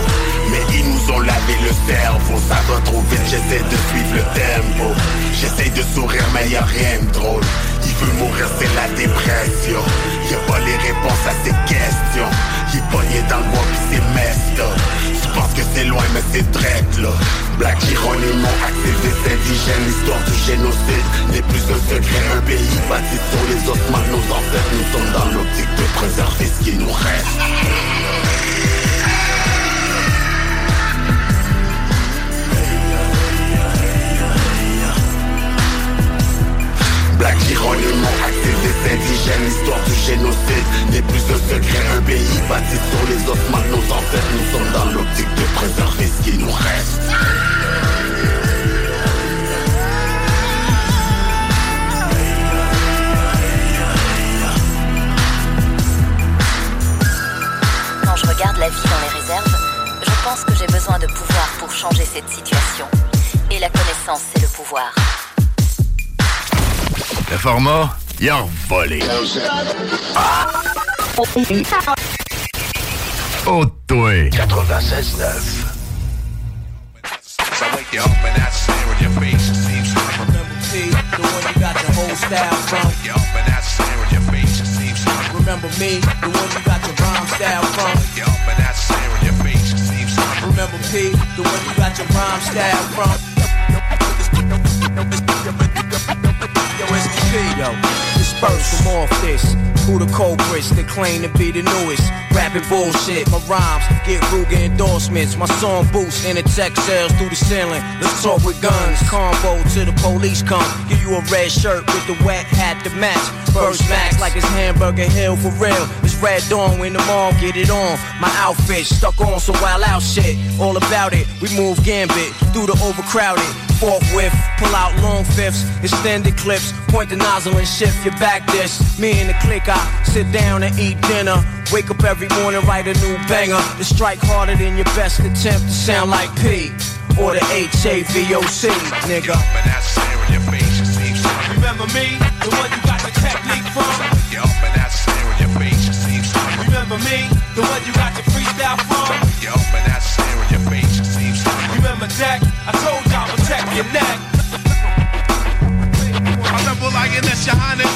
mais ils nous ont lavé le cerveau. Ça va trop vite, j'essaie de suivre le tempo. J'essaie de sourire, mais y a rien de drôle. Il veut mourir, c'est la dépression. Y a pas les réponses à ces questions. Il est dans le bois pis c'est messed up. Je pense que c'est loin, mais c'est direct là. Black Hieronymo, activiste indigène, l'histoire du génocide n'est plus un secret. Un pays bâti sur les ossements de nos ancêtres. Nous sommes dans l'optique de préserver ce qui nous reste. Black Hieronymo, activiste indigène, l'histoire du génocide n'est plus un secret. Un pays bâti sur les ossements de nos ancêtres. Nous sommes dans l'optique de préserver ce qui nous reste. Quand je regarde la vie dans les réserves, je pense que j'ai besoin de pouvoir pour changer cette situation. Et la connaissance, c'est le pouvoir. Le format, il a volé. Oh, toi. 96.9. So I wake you up and that stare in your face Remember me, the one you got the whole that stare in your face seems Remember me, the one you got your rhyme style from. and that stare in your face seems Remember P, the one you got your rhyme style from. The yo. Disperse from off this. Who the culprits that claim to be the newest? Rapping bullshit, my rhymes get Ruger endorsements. My song boosts and the tech sales through the ceiling. Let's talk with guns, combo till the police come. Give you a red shirt with the wet hat to match. First max like it's Hamburger Hill for real. It's Red Dawn when the mall get it on. My outfit stuck on some wild out shit. All about it. We move gambit through the overcrowded. Forthwith, pull out long fifths, extended clips, point the nozzle and shift your back dish. Me and the clique, I sit down and eat dinner. Wake up every morning, write a new banger. To strike harder than your best attempt to sound like P. Or the H-A-V-O-C, nigga. and that stare in your face it seems to Remember me, the one you got the technique from? wake you up and that stare in your face it seems to Remember me, the one you got your freestyle from? wake you up and that stare in your face it seems to Remember Deck? I told y'all protect your neck. I never remember lioness, your highness.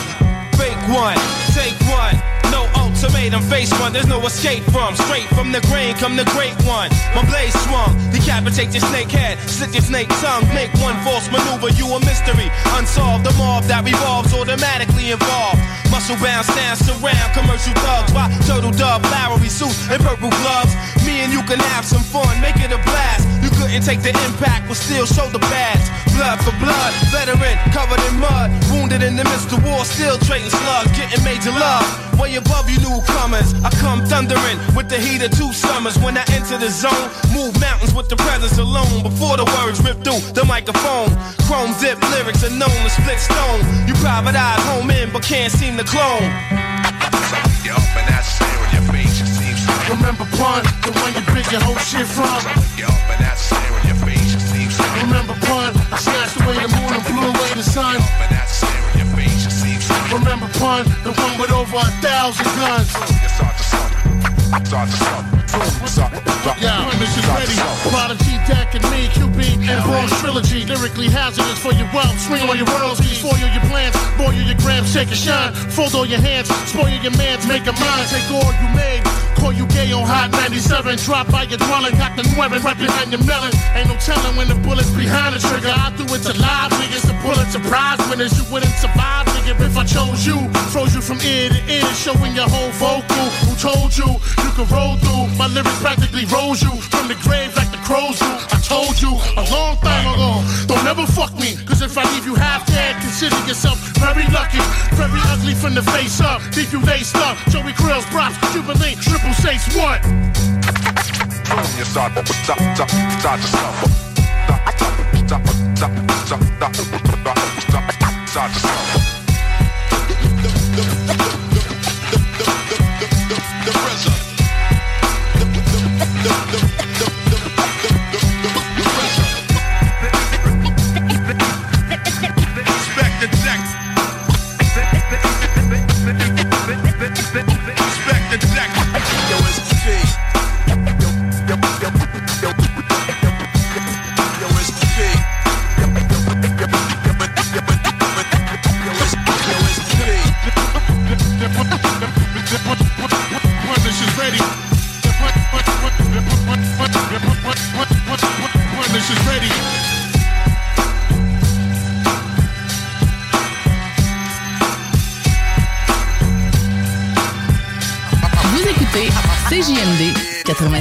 Fake one, take one. No ultimatum, face one, there's no escape from. Straight from the grain, come the great one. My blade swung, decapitate your snake head, slit your snake tongue, make one false maneuver, you a mystery. Unsolved, the mob that revolves automatically involved. Muscle bound, stand surround, commercial thugs, why turtle dove, flowery suits, and purple gloves. Me and you can have some fun, make it a couldn't take the impact, but still show the badge. Blood for blood, veteran, covered in mud, wounded in the midst of war, still trading slugs, getting major love. Way above you newcomers, I come thundering with the heat of two summers. When I enter the zone, move mountains with the presence alone. Before the words rip through the microphone, chrome dip lyrics are known to split stone. You private eyes home in, but can't seem to clone. so wake you up and that Remember pun, the one you big your whole shit from. up and that stare your face it seems Remember pun, I snatched away the moon and blew away the sun. and that stare your face it seems Remember pun, the one with over a thousand guns. you start to slump start to slump Yeah, this is ready. Prodigy, Deck, and me, QB, and Bronx Trilogy. Lyrically hazardous for your wealth. Swing on your royalties, spoil your plans, boil your grams, shake and shine. Fold all your hands, spoil your mans, make a mind. Take all you made. Call you gay on Hot 97. Drop by your dwelling, got the right behind your melon. Ain't no telling when the bullet's behind the trigger. I do it to live niggas, the Pulitzer Prize winners. You wouldn't survive, nigga, if I chose you. Froze you from ear to ear, showing your whole vocal. Who told you you could roll through? My lyrics practically rose you from the grave like the crows do. I told you a long time ago. Don't ever fuck me, cause if I leave you half dead, consider yourself very lucky. Very ugly from the face up. Leave you laced up. Joey Krills, props, Jubilee, triple Chase what? The, the, the, the, the, the, the, the, the, the, the, the, the, the, the, the, the, the, the, the,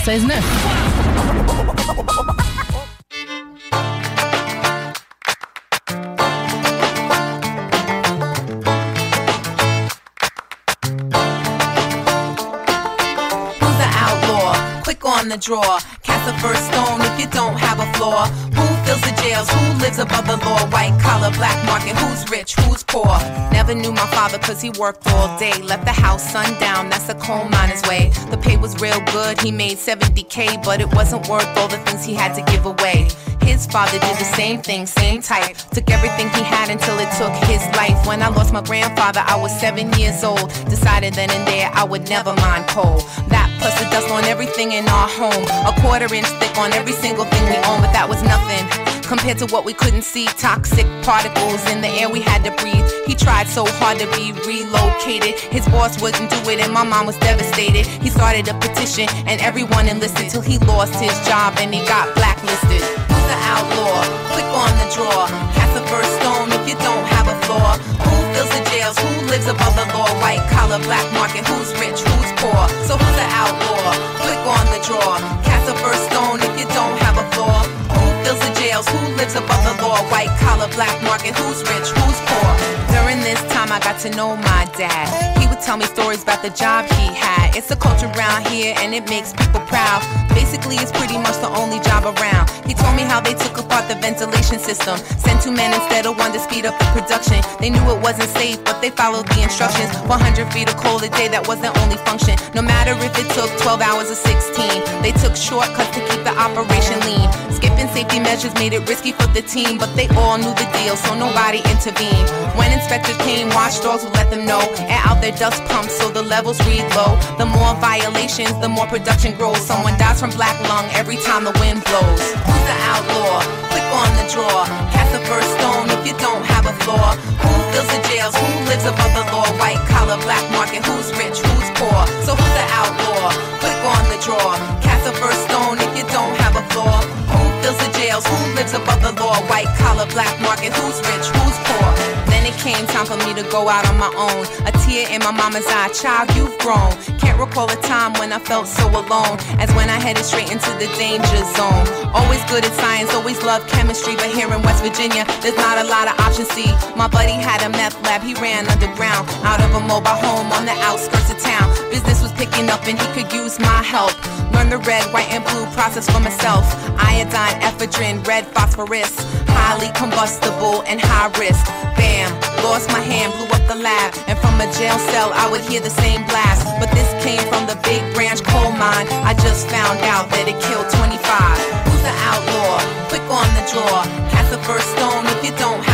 96.9. Who's the outlaw? Quick on the draw. Cast the first stone if you don't have a flaw. Fills the jails? Who lives above the law? White collar, black market. Who's rich? Who's poor? Never knew my father cause he worked all day. Left the house sundown, that's the coal miner's way. The pay was real good, he made 70k, but it wasn't worth all the things he had to give away. His father did the same thing, same type. Took everything he had until it took his life. When I lost my grandfather, I was seven years old. Decided then and there I would never mind coal. That plus the dust on everything in our home. A quarter inch thick on every single thing we own, but that was nothing. Compared to what we couldn't see, toxic particles in the air we had to breathe. He tried so hard to be relocated. His boss wouldn't do it, and my mom was devastated. He started a petition, and everyone enlisted till he lost his job and he got blacklisted. The outlaw? Click on the draw. Cast the first stone if you don't have a flaw. Who fills the jails? Who lives above the law? White collar, black market. Who's rich? Who's poor? So who's the outlaw? Click on the draw. Cast the first stone if you don't have a flaw. Fills the jails? Who lives above the law? White collar, black market. Who's rich? Who's poor? During this time, I got to know my dad. He would tell me stories about the job he had. It's a culture around here, and it makes people proud. Basically, it's pretty much the only job around. He told me how they took apart the ventilation system. Sent two men instead of one to speed up the production. They knew it wasn't safe, but they followed the instructions. 100 feet of coal a day, that was their only function. No matter if it took 12 hours or 16, they took shortcuts to keep the operation lean. Skipping safety measures made it risky for the team, but they all knew the deal, so nobody intervened. When inspectors came, watchdogs would let them know. Air out their dust pumps so the levels read low. The more violations, the more production grows. Someone dies from black lung every time the wind blows. Who's the outlaw? Click on the draw. Cast the first stone if you don't have a flaw. Who fills the jails? Who lives above the law? White collar, black market. Who's rich? Who's poor? So who's the outlaw? Click on the draw. Cast the first stone if you don't have a flaw. Fills the jails? Who lives above the law? White collar, black market. Who's rich? Who's poor? Then it came time for me to go out on my own. A tear in my mama's eye, child, you've grown. Can't recall a time when I felt so alone as when I headed straight into the danger zone. Always good at science, always loved chemistry, but here in West Virginia, there's not a lot of options. See, my buddy had a meth lab, he ran underground out of a mobile home on the outskirts of town. Business picking up and he could use my help. Learn the red, white, and blue process for myself. Iodine, ephedrine, red phosphorus, highly combustible and high risk. Bam, lost my hand, blew up the lab, and from a jail cell I would hear the same blast. But this came from the big branch coal mine. I just found out that it killed 25. Who's the outlaw? Click on the draw. Cast the first stone if you don't have.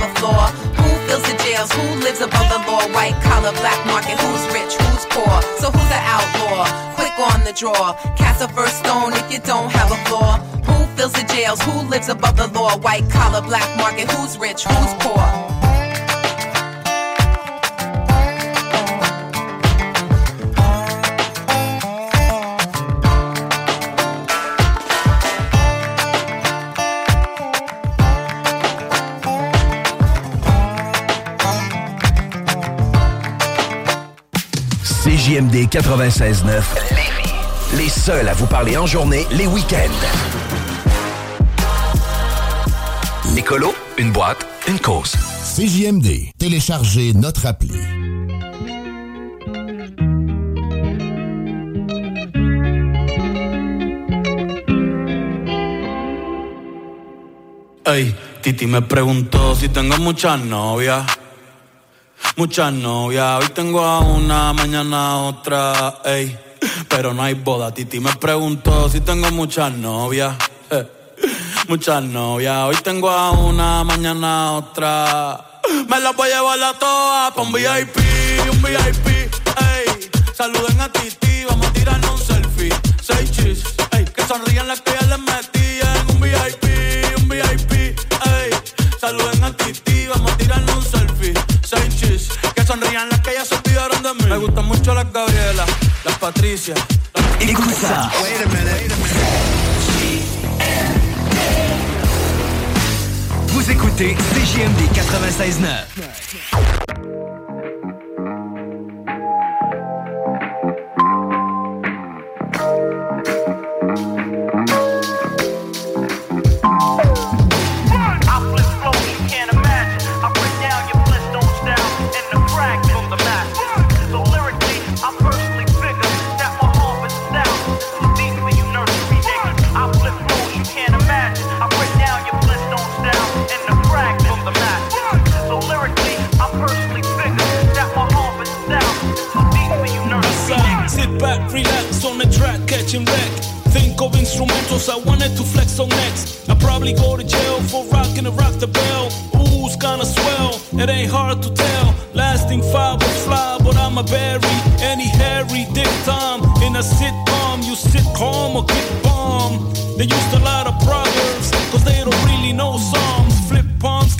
The floor. Who fills the jails? Who lives above the law? White collar, black market. Who's rich? Who's poor? So who's the outlaw? Quick on the draw. Cast a first stone if you don't have a flaw. Who fills the jails? Who lives above the law? White collar, black market. Who's rich? Who's poor? CJMD 96.9 Lévis. Les seuls à vous parler en journée, les week-ends. Nicolo, une boîte, une cause. CJMD. Téléchargez notre appli. Ey, Titi me preguntó si tengo muchas novias. Muchas novias, hoy tengo a una, mañana otra, ey. Pero no hay boda, Titi me preguntó si tengo muchas novias. eh. Muchas novias, hoy tengo a una, mañana otra. Me las voy a llevar a todas pa' un VIP, un VIP, ey. Saluden a Titi, vamos a tirarnos un selfie. Seis chis, sonrían las que ya se olvidaron de mí. Me gustan mucho las Gabriela, las Patricia. Las... Ça. Wait a minute. Vous écoutez CJMD 96.9. catching wreck. Think of instrumentals I wanted to flex on next. I probably go to jail for rocking the rock the bell. Ooh's kinda swell, it ain't hard to tell. Lasting five was fly, but I'm a berry. Any Harry, Dick Tom in a sitcom. You sit calm or get bombed. They used a lot of proverbs, cause they don't really know songs.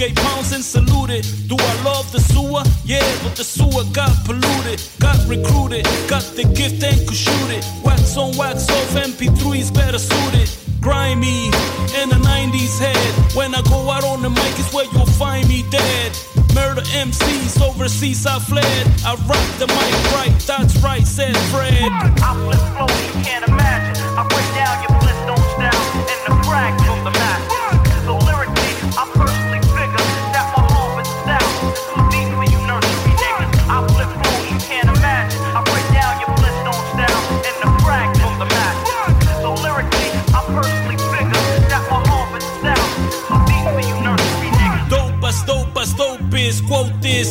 Palms, pounds and saluted. Do I love the sewer? Yeah, but the sewer got polluted, got recruited, got the gift and could shoot it. Wax on, wax off, MP3's better suited. Grimy in the 90s head. When I go out on the mic, it's where you'll find me dead. Murder MCs overseas, I fled. I rock the mic right, that's right, said Fred. I flip flow, you can't imagine. I break down your Flintstones down in the fragments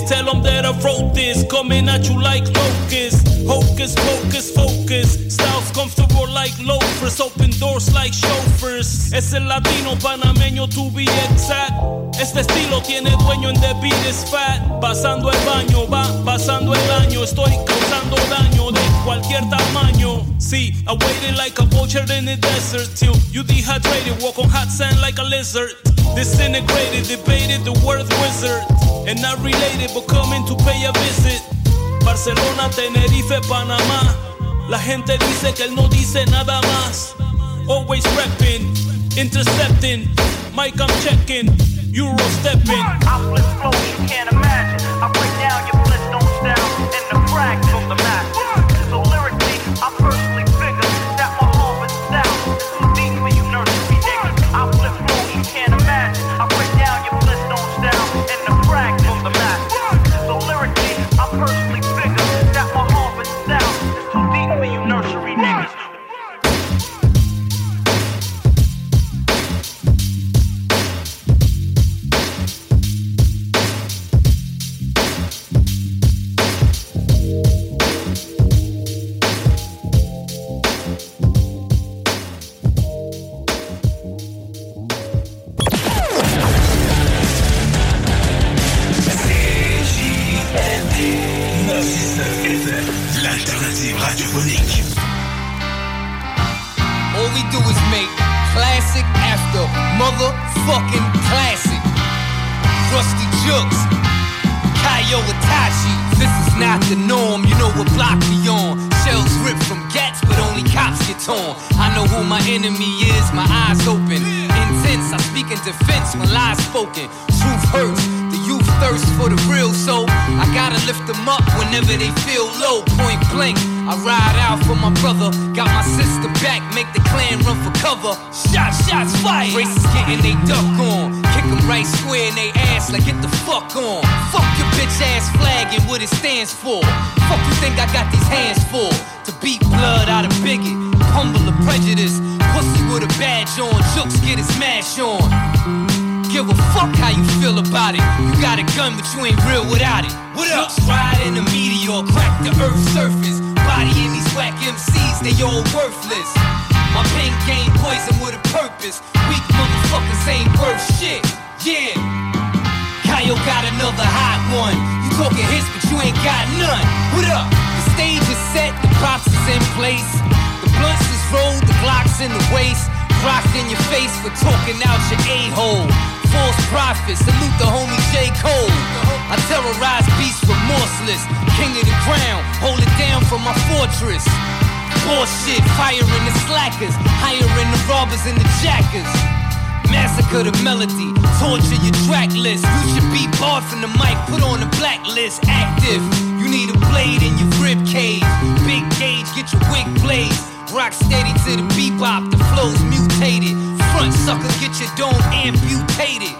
tell them that I wrote this. Coming at you like locusts. Hocus pocus focus. Comfortable like loafers. Open doors like chauffeurs. Es el latino panameño to be exact. Este estilo tiene dueño en The Beat is Fat. Pasando el baño, va pasando el año. Estoy causando daño de cualquier tamaño. See, I waited like a vulture in the desert till you dehydrated. Walk on hot sand like a lizard. Disintegrated, debated the word wizard. And not related, but coming to pay a visit. Barcelona, Tenerife, Panamá. La gente dice que él no dice nada más. Always repping, intercepting. Mike, I'm checking. Euro stepping. I flip flow, you can't imagine. I break down your Flintstones down in the the map. Point blank, I ride out for my brother. Got my sister back, make the clan run for cover. Shots, shots fired. Racists getting they duck on. Kick them right square in they ass like get the fuck on. Fuck your bitch ass flag and what it stands for. Fuck you think I got these hands for? To beat blood out of bigot, humble the prejudice. Pussy with a badge on, jokes get his mash on. Give a fuck how you feel about it. You got a gun but you ain't real without it. What up? Ride in the meteor, crack the earth's surface. Body in these whack MCs, they all worthless. My pen game poison with a purpose. Weak motherfuckers ain't worth shit. Yeah. Kyle got another hot one. You talking hits, but you ain't got none. What up? The stage is set, the props is in place. The blunts is rolled, the Glocks in the waist. Rocks in your face for talking out your a-hole. False prophets, salute the homie J. Cole. I terrorize beasts remorseless. King of the ground, hold it down from my fortress. Bullshit, firing the slackers, hiring the robbers and the jackers. Massacre the melody, torture your track list. You should be barred from the mic, put on the blacklist. Active, you need a blade in your rib cage. Big gauge, get your wig blazed. Rock steady to the bebop, the flow's mutated. Front sucker, get your dome amputated.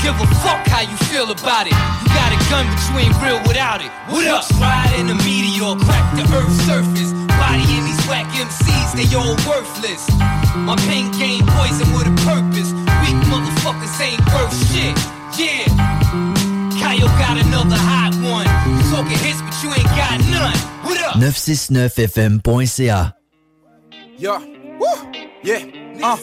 Give a fuck how you feel about it. You got a gun, but you ain't real without it. What up? Ride in the meteor, crack the earth's surface. Body in these whack MCs, they all worthless. My pen game poison with a purpose. Weak motherfuckers ain't worth shit. Yeah. Kyle got another hot one. You talking hits, but you ain't got none. What up? 969fm.ca. Yo, Woo. yeah, hein.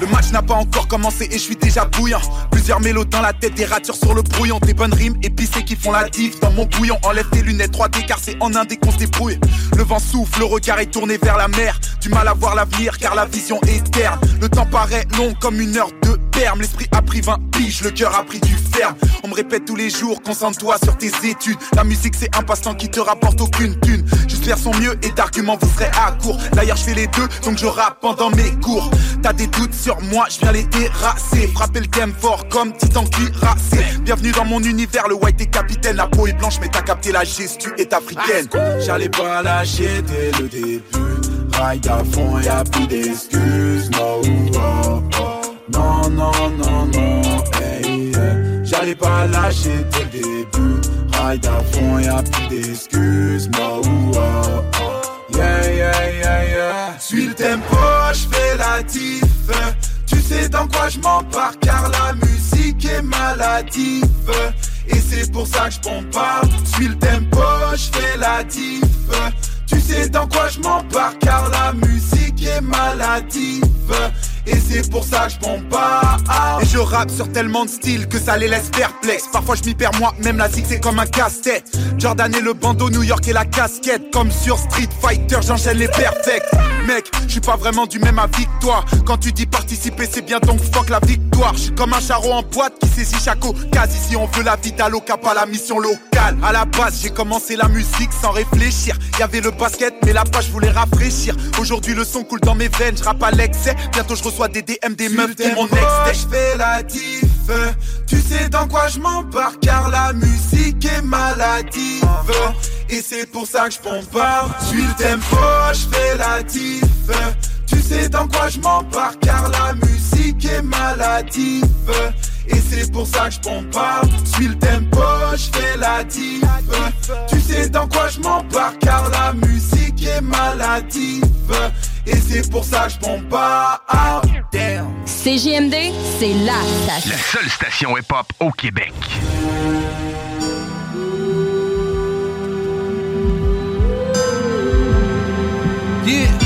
Le match n'a pas encore commencé et je suis déjà bouillant. Plusieurs mélos dans la tête, des ratures sur le brouillon. Des bonnes rimes épicées qui font la diff dans mon bouillon. Enlève tes lunettes 3D car c'est en indé qu'on se débrouille. Le vent souffle, le regard est tourné vers la mer. Du mal à voir l'avenir car la vision est terne. Le temps paraît long comme une heure de L'esprit a pris 20 piges, le cœur a pris du ferme. On me répète tous les jours, concentre-toi sur tes études. La musique c'est un passe-temps qui te rapporte aucune thune. Juste faire son mieux et d'arguments vous serez à court. D'ailleurs je fais les deux, donc je rappe pendant mes cours. T'as des doutes sur moi, je viens les terrasser. Frapper le game fort comme titan cuirassé. Bienvenue dans mon univers, le white est capitaine. La peau est blanche, mais t'as capté la gestu est africaine. J'allais pas lâcher dès le début. Ride à fond, y'a plus d'excuses. Oh, oh. Non, non, non, non. Hey, yeah. J'allais pas lâcher dès le début. Ride à fond, y'a plus d'excuses. No, oh, oh. Yeah, yeah, yeah, yeah. Suis le tempo, j'fais la diff. Tu sais dans quoi je car la musique est maladive. Et c'est pour ça que je bombarde. Suis le tempo, j'fais la diff. Tu sais dans quoi je m'embarque car la musique est maladive. Et c'est pour ça que je bombarde Et je rappe sur tellement de styles que ça les laisse perplexes. Parfois je m'y perds moi, même la zig c'est comme un casse-tête. Jordan et le bandeau, New York et la casquette. Comme sur Street Fighter, j'enchaîne les perfects. Mec, je suis pas vraiment du même avis que toi. Quand tu dis participer c'est bien donc fuck la victoire. Je suis comme un charreau en boîte qui saisit chaque occasion. Ici on veut la vie d'Aloca, pas la mission locale. À la base j'ai commencé la musique sans réfléchir. Y avait le basket mais page je voulais rafraîchir. Aujourd'hui le son coule dans mes veines, je rappe à l'excès. Bientôt je reçois des DM des meufs qui mon ex fais la diff. Tu sais dans quoi je m'embarque car la musique est maladive. Et c'est pour ça que je bombarde. Suis le tempo, je fais la diff. Tu sais dans quoi je m'embarque car la musique est maladive et c'est pour ça que je bombarde Suis le tempo, je fais la diff Tu sais dans quoi je m'embarque car la musique est maladive Et c'est pour ça que je bombarde CJMD, c'est la station. La seule station hip-hop au Québec. Yeah.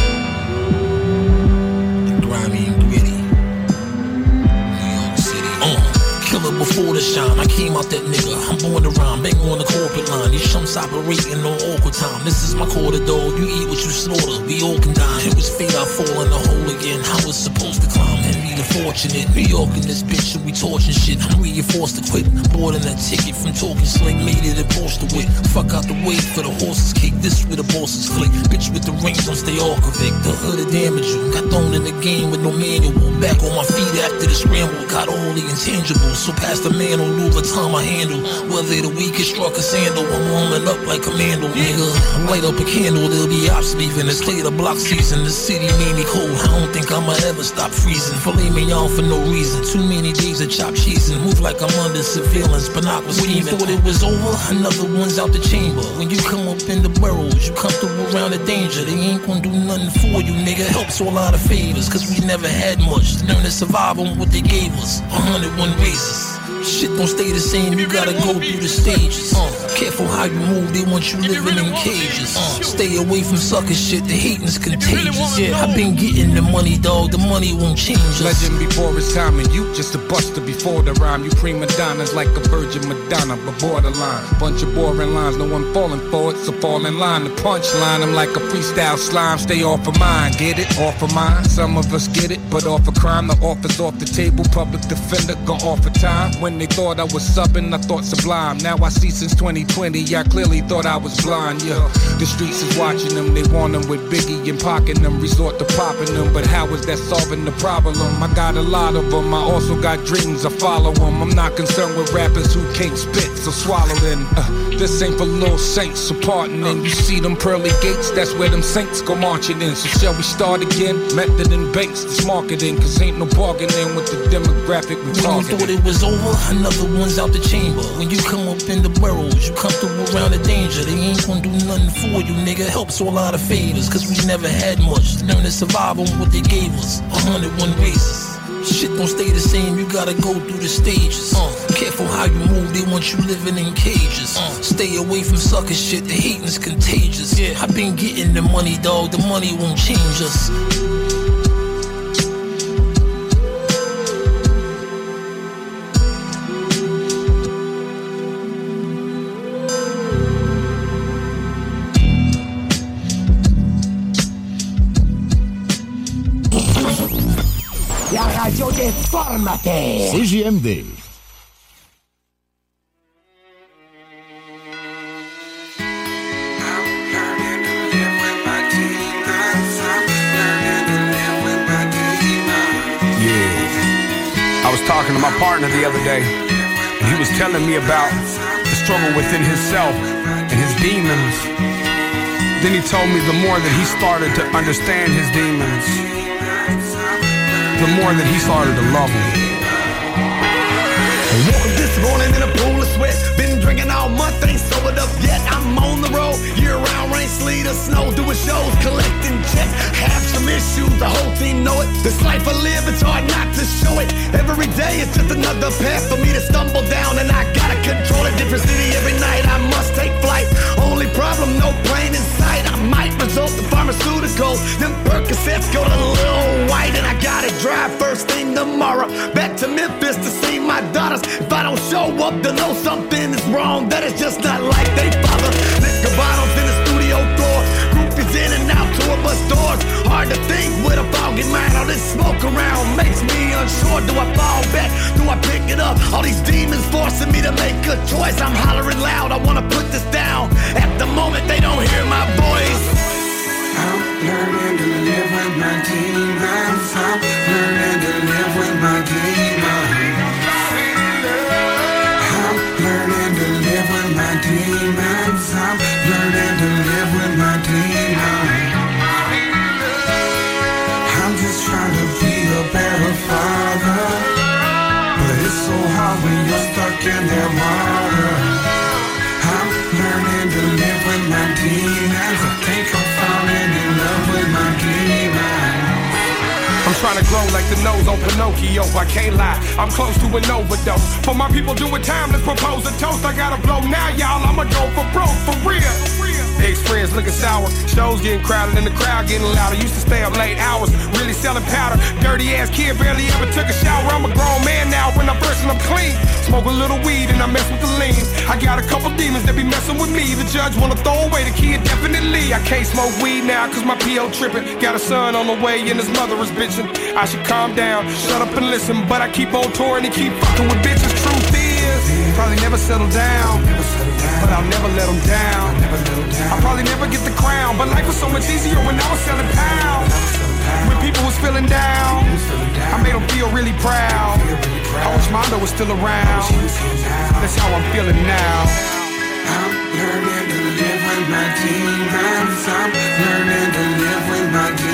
Before the shine. I came out that nigga. I'm born to rhyme. Bang on the corporate line. These chumps operating on awkward time. This is my quarter dog. You eat what you slaughter. We all can die. It was fate I fall in the hole again. I was supposed to climb. The fortunate. New York in this bitch, should we torching shit. I'm reinforced to quit. Than a ticket from talking sling, made it a Porsche to wit. Fuck out the way for the horses kick. This where the bosses click. Bitch with the rings, don't stay Arkovic. The hood of damage you. Got thrown in the game with no manual. Back on my feet after the scramble. Got all the intangibles. So past the man on Louis Vuitton I handle. Whether the weakest struck a sandal, I'm warming up like commando, nigga. I light up a candle, there'll be ops leaving. It's the block season. The city made me cold. I don't think I'ma ever stop freezing. Filet mignon for no reason. Too many days of chop cheese and move like I'm under surveillance. But Binoculars when you thought it was over, another one's out the chamber. When you come up in the burrows, you comfortable around the danger. They ain't gonna do nothing for you, nigga. Helps a lot of favors, cause we never had much. Learn to survive on what they gave us. 101 races. Shit don't stay the same, you gotta go through the stages. Uh, careful how you move, they want you living in cages. Uh, stay away from sucker shit, the hating's contagious. Yeah, I've been getting the money, dog, the money won't change us. Legend before his time, and you just a buster before the rhyme. You prima donnas like a virgin Madonna, but borderline. Bunch of boring lines, no one falling for it, so fall in line. The punchline, I'm like a freestyle slime, stay off of mine. Get it? Off of mine. Some of us get it, but off of crime, the offer's off the table. Public defender, go off of time. When they thought I was subbing, I thought sublime. Now I see since 2020, I clearly thought I was blind, yeah. The streets is watching them, they want them with Biggie and pocking them, resort to popping them. But how is that solving the problem? I got a lot of them, I also got dreams, I follow them. I'm not concerned with rappers who can't spit, so swallow them. Uh, this ain't for little saints, so pardon. And you see them pearly gates, that's where them saints go marching in. So shall we start again? Method and banks, this marketing, cause ain't no bargaining with the demographic we When you thought it was over, another one's out the chamber. When you come up in the burrows, you comfortable around the danger. They ain't gonna do nothing for you, nigga. Helps a lot of favors, cause we never had much. Learn to survive on what they gave us. 101 races. Shit don't stay the same, you gotta go through the stages. Uh, careful how you move, they want you living in cages. Uh, stay away from sucker shit, the hating's contagious. Yeah, I've been getting the money, dog, the money won't change us. Radio des. CJMD. Yeah. I was talking to my partner the other day, and he was telling me about the struggle within himself and his demons. Then he told me the more that he started to understand his demons, the more that he started to love them. Woke this morning in a pool of sweat. Been drinking all month, ain't sobered up yet. I'm on the road, year round, rain, sleet, or snow, doing shows, collecting checks. Have some issues, the whole team know it. This life I live, it's hard not to show it. Every day it's just another path for me to stumble down, and I gotta control a different city every night. I must take flight. Only problem, no plane in sight. I might result in pharmaceuticals. Them Percocets go to little white, and I gotta drive first thing tomorrow. Back to Memphis to see my daughters. If I don't show up, they'll know something is wrong. That is just not like they father. Liquor bottles Groupies in and out tour bus doors. Hard to think with a foggy mind. All this smoke around makes me unsure. Do I fall back? Do I pick it up? All these demons forcing me to make a choice. I'm hollering loud. I wanna put this down. At the moment, they don't hear my voice. I'm learning to live with my demons. I'm learning to live with my demons. I'm learning to live with my demons. I'm learning Grow like the nose on Pinocchio. I can't lie, I'm close to an overdose. For my people doing time, let's propose a toast. I gotta blow now, y'all. I'ma go for broke, for real. Friends looking sour. Shows getting crowded and the crowd getting louder. Used to stay up late hours, really selling powder. Dirty ass kid, barely ever took a shower. I'm a grown man now when I'm first and I'm clean. Smoke a little weed and I mess with the lean. I got a couple demons that be messing with me. The judge wanna throw away the kid, definitely. I can't smoke weed now cause my PO tripping. Got a son on the way and his mother is bitching. I should calm down, shut up and listen. But I keep on touring and keep fucking with bitches. Truth is, probably never settle down. But I'll never let them down. I'll probably never get the crown. But life was so much easier when I was selling pounds. When people was feeling down, I made them feel really proud. I wish Mondo was still around. That's how I'm feeling now. I'm learning to live with my demons. I'm learning to live with my demons.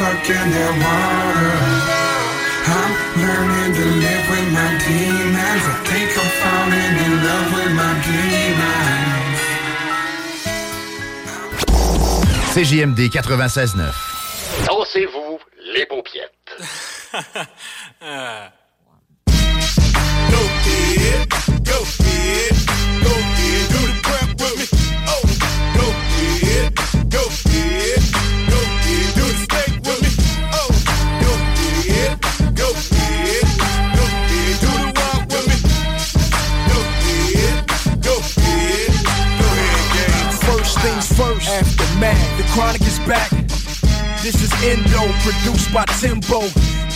Stuck in that water. I'm learning to live with my demons. I think I'm falling in love with my demons. CJMD 96.9. Dansez-vous les paupiètes. <laughs> Kid, chronic is back. This is Endo, produced by Timbo.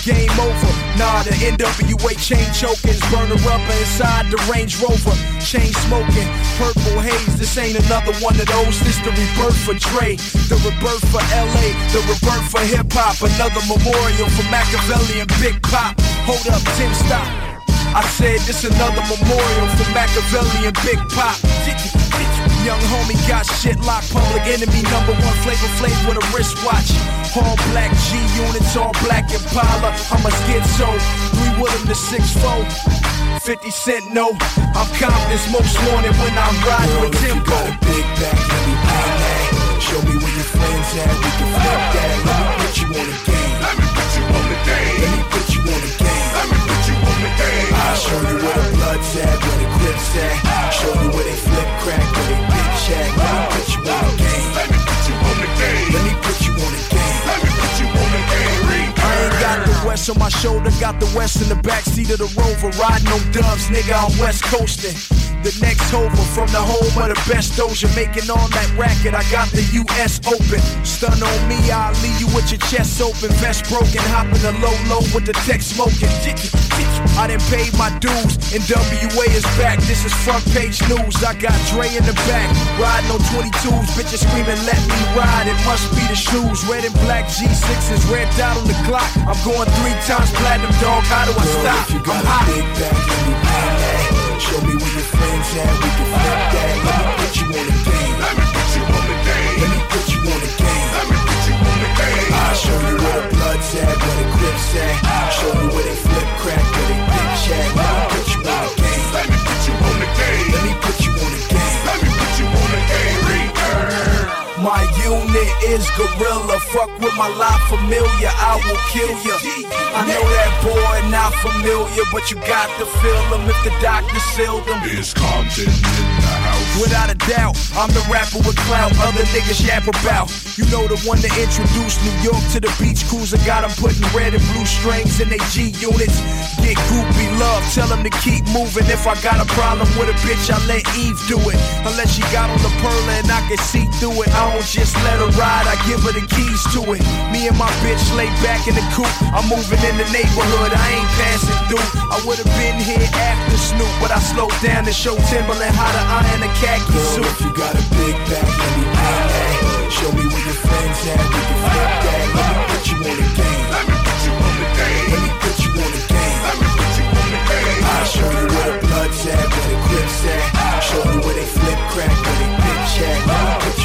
Game over. Nah, the NWA chain choking, burner rubber inside the Range Rover. Chain smoking, purple haze. This ain't another one of those. This the rebirth for Dre, the rebirth for LA, the rebirth for hip hop. Another memorial for Makaveli and Big Pop. Hold up, Tim, stop. I said this another memorial for Makaveli and Big Pop. Young homie got shit locked, public enemy number one flavor flav with a wristwatch. All black G units, all black Impala. I'm a schizo, three Willem to six four. 50 cent no, I'm confident most morning when I'm riding with Timbo. got a big back, let me bang that. Show me where your friends at, we can flip that. Let me put you on the game. Let me put you on the game. Let me put you on the game. Let me put you on the game. I'll show you where the blood's at, where the grips at. Show you where they flip crack, where they me put you on got on my shoulder, got the west in the backseat of the rover. Riding on dubs, nigga, I'm west coasting. The next hover from the home of the best doja, making all that racket. I got the US open. Stun on me, I'll leave you with your chest open. Vest broken, hopping the low low with the tech smoking. I done paid my dues, and WA is back. This is front page news. I got Dre in the back, riding on 22s. Bitches screaming, let me ride. It must be the shoes. Red and black G6s, red dot on the clock. I'm going three times platinum, dog. How do I Girl, stop? if you got I'm a big back, let me bang that. Show me where your friends at, we can flip that. Let me put you on the game. Let me put you on the game. Let me put you on the game. Let me put you on the game. I'll show you where the blood's at, where the grips at. Show you where they flip crack, where they bitch at. My unit is gorilla. Fuck with my life familiar, I will kill ya. I know that boy not familiar, but you got to feel him if the doctor sealed him. It's Compton house. Without a doubt, I'm the rapper with clout other niggas yap about. You know the one that introduced New York to the beach cruiser. Got 'em putting red and blue strings in they G units. Get groupie love, tell 'em to keep moving. If I got a problem with a bitch, I let Eve do it. Unless she got on the pearl and I can see through it. I don't just let her ride, I give her the keys to it. Me and my bitch lay back in the coop. I'm moving in the neighborhood, I ain't passing through. I would've been here after Snoop, but I slowed down to show Timbaland how to iron a khaki Girl, suit. if you got a big back, let me bang that. Show me where your friends at, we can flip that. Let me put you on the game. Let me put you on the game. Let me put you on the game. Let me put you on the game. I'll show you where the blood's at, where the grips at. Show you where they flip crack, where they bitch at. Let me put you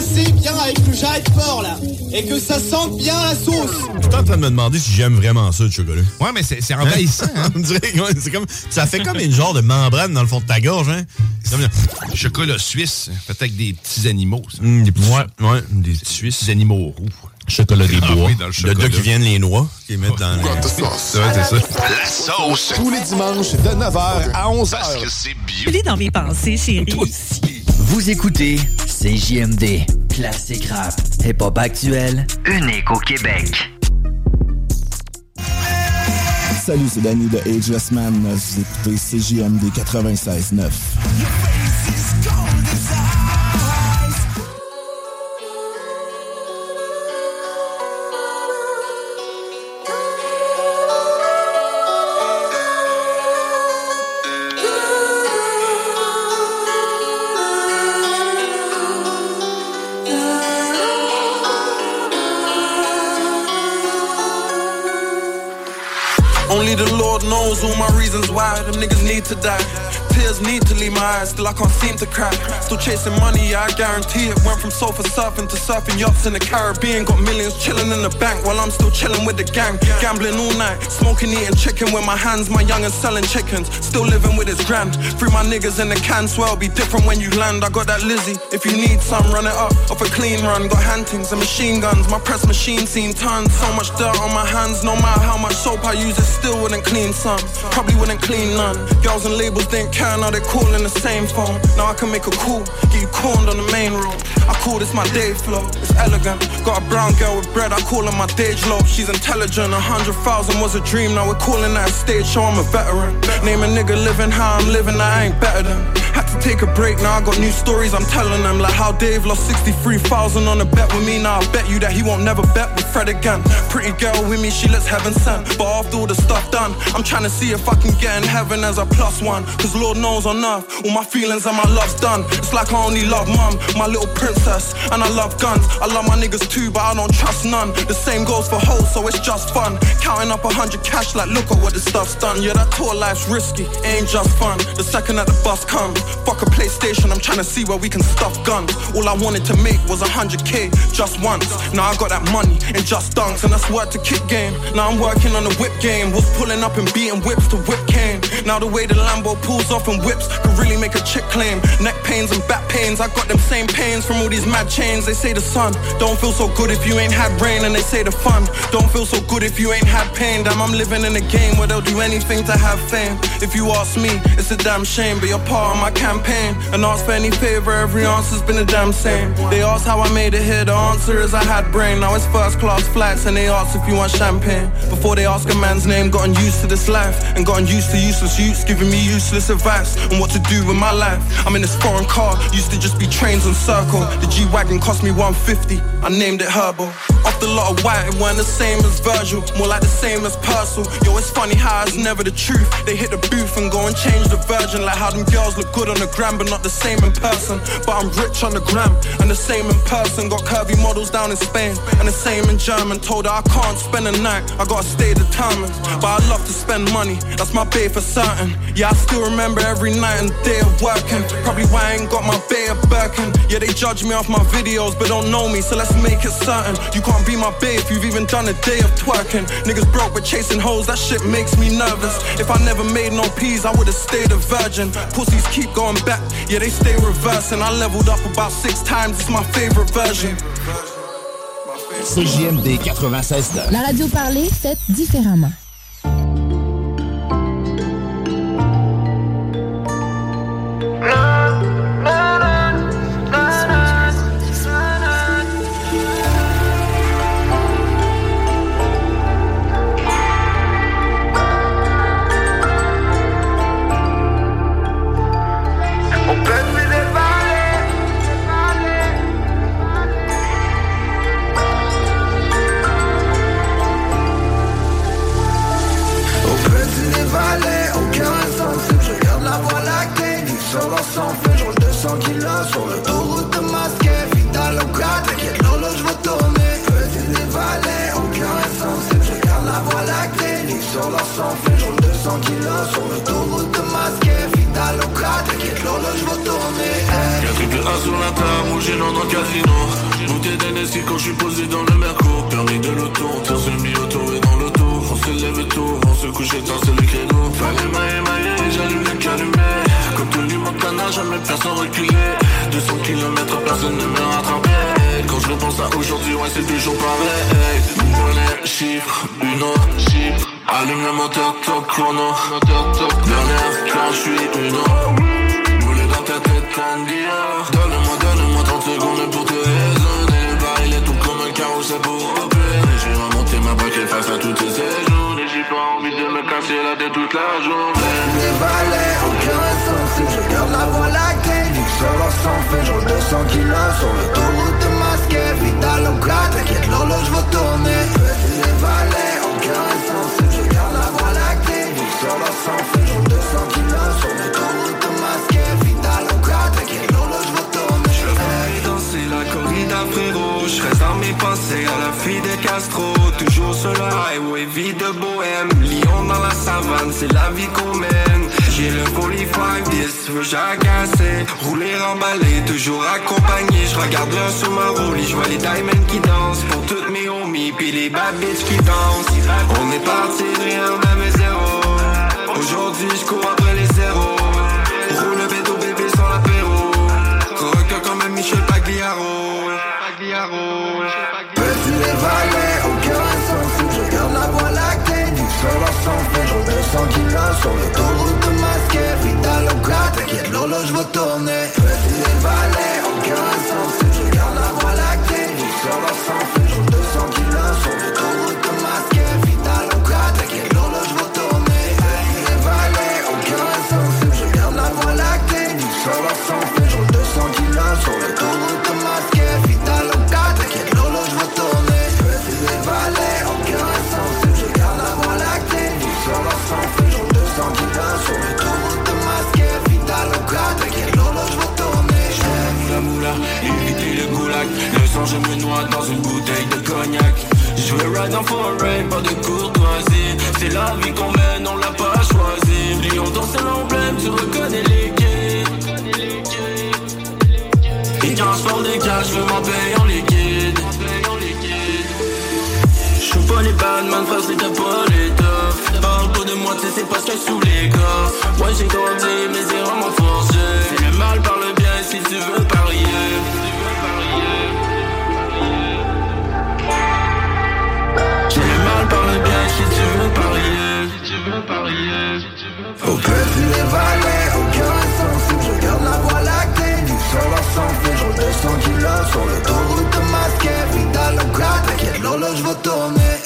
assez bien avec le jarret de porc, là. Et que ça sente bien la sauce. Je suis en train de me demander si j'aime vraiment ça, le chocolat. Ouais, mais c'est envahissant. Hein? hein? <laughs> c'est comme, ça fait comme une genre de membrane dans le fond de ta gorge. Hein? Comme... Chocolat suisse, peut-être avec des petits animaux. Mm, des petits, ouais, ouais, des suisses. Des animaux roux. Chocolat des ah bois. Le chocolat. Qui viennent les noix, mettent dans La sauce. Tous les dimanches de 9h à 11h. C'est dans mes pensées, chérie. Vous écoutez CJMD, classique rap, hip-hop actuel, unique au Québec. Salut, c'est Danny de Ageless Man. Vous écoutez CJMD 96.9. reasons why them niggas need to die. Tears need to leave my eyes, still I can't seem to cry. Still chasing money, I guarantee it. Went from sofa surfing to surfing yachts in the Caribbean. Got millions chilling in the bank while I'm still chilling with the gang. Gambling all night, smoking, eating chicken with my hands. My young selling chickens, still living with his grand. Free my niggas in the can, swear it'll be different when you land. I got that Lizzie, if you need some, run it up. Off a clean run, got hantings and machine guns. My press machine seen tons, so much dirt on my hands. No matter how much soap I use, it still wouldn't clean some. Probably wouldn't clean none. Girls and labels didn't care, now they calling the same phone. Now I can make a call, get you corned on the main road. I call this my day flow, it's elegant. Got a brown girl with bread, I call her my Dage low. She's intelligent, a hundred thousand was a dream. Now we're calling that a stage show, I'm a veteran. Name a nigga living how I'm living, I ain't better than. Had to take a break, now I got new stories, I'm telling them. Like how Dave lost 63,000 on a bet with me. Now I bet you that he won't never bet with Fred again. Pretty girl with me, she looks heaven sent. But after all the stuff done, I'm trying to see if I can get in heaven as a plus one. Cause Lord knows on earth, all my feelings and my love's done. It's like I only love mum, my little princess. And I love guns, I love my niggas too, but I don't trust none. The same goes for hoes, so it's just fun. Counting up a hundred cash, like look at what this stuff's done. Yeah, that tour life's risky, it ain't just fun. The second that the bus comes, fuck a PlayStation, I'm trying to see where we can stuff guns. All I wanted to make was a hundred K just once. Now I got that money in just dunks, and that's work to kick game. Now I'm working on the whip game. Was pulling up and beating whips to whip cane. Now the way the Lambo pulls off and whips could really make a chick claim. Neck pains and back pains, I got them same pains from all these mad chains. They say the sun don't feel so good if you ain't had rain, and they say the fun don't feel so good if you ain't had pain. Damn, I'm living in a game where they'll do anything to have fame. If you ask me, it's a damn shame, but you're part of my campaign. And ask for any favor, every answer's been a damn same. They ask how I made it here, the answer is I had brain. Now it's first class flights, and they ask if you want champagne. Before they ask a man's name, gotten used to this life, and gotten used to useless youths giving me useless advice on what to do with my life. I'm in this foreign car, used to just be trains on circle. The G Wagon cost me 150, I named it Herbo. Off the lot of white, it weren't the same as Virgil, more like the same as Purcell. Yo, it's funny how it's never the truth. They hit the booth and go and change the virgin, like how them girls look good on the gram, but not the same in person. But I'm rich on the gram, and the same in person. Got curvy models down in Spain, and the same in German. Told her I can't spend a night, I gotta stay determined. But I love to spend money, that's my bay for certain. Yeah, I still remember every night and day of working. Probably why I ain't got my bay of Birkin. Yeah, they judge me off my videos, but don't know me, so let's make it certain. You can't be my bae if you've even done a day of twerking. Niggas broke but chasing hoes, that shit makes me nervous. If I never made no peas, I would've stayed a virgin. Pussies keep going back, yeah, they stay reversing. I leveled up about six times, it's my favorite version. CJMD 96 La radio parlée, faite différemment. A sur la table, rouge dans le casino. Bouteille d'NSI quand je suis posé dans le merco. Permis de l'auto, on tire semi-auto et dans l'auto. On se lève tôt, on se couche éteint, c'est le créneau Fallait mailler, mailler, j'allume le calumet Comme le Montana, jamais personne reculé. 200 km, personne ne me rattrapait. Quand je repense à aujourd'hui, ouais c'est toujours pareil. Monnaie, chiffre, une autre chiffre Allume le moteur, top chrono. Dernière, quand je suis une autre Dior Donne-moi, donne-moi 30 secondes pour te raisonner. Le est tout comme un carrousel pour J'ai remonté ma face à toutes ces journées J'ai pas envie de me casser la tête toute la journée. Aucun Je garde la voie lactée, vu que sur leur sang. Fait Je roule 200 kilos sur l'autoroute de masqué. Vital au 4, t'inquiète l'horloge va tourner. Aucun Je garde la voie lactée, vu que sur leur sang. Fait Je roule 200 kilos dans mes pensées à la fille des Castro Toujours sur le highway, vie de bohème Lyon dans la savane, c'est la vie qu'on mène. J'ai le 45-10, veux sait. Rouler emballé, toujours accompagné. Je regarde l'un sur ma je vois les diamonds qui dansent. Pour toutes mes homies, puis les bad qui dansent. On est parti de rien, même zéro. Aujourd'hui, je cours sur l'autoroute de masqué Vital au gras, t'inquiète l'horloge va tourner Petit les ride en pas de courtoisie. C'est la vie qu'on mène, on l'a pas choisi Lyon dans c'est l'emblème, tu reconnais les Et quand je prends des cas, je veux m'en payer en liquide. Je pas les badman, face les pas les toughs Parle pas de moi, tu sais, c'est parce que sous les gars. Moi j'ai grandi, c'est vraiment forcé C'est le mal par le bien si tu veux parier veux parier, si tu veux parier. Au aucun sens je regarde la voie lactée. Du sol sans fond, je 200 kilos sur l'autoroute masquée. Vidal au cadre, quelle horloge va tourner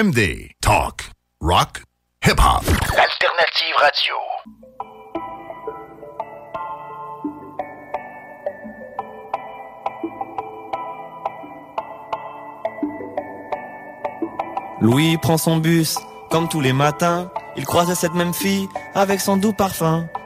CJMD. Talk. Rock. Hip-hop. Alternative Radio. Louis prend son bus, comme tous les matins. Il croise cette même fille avec son doux parfum.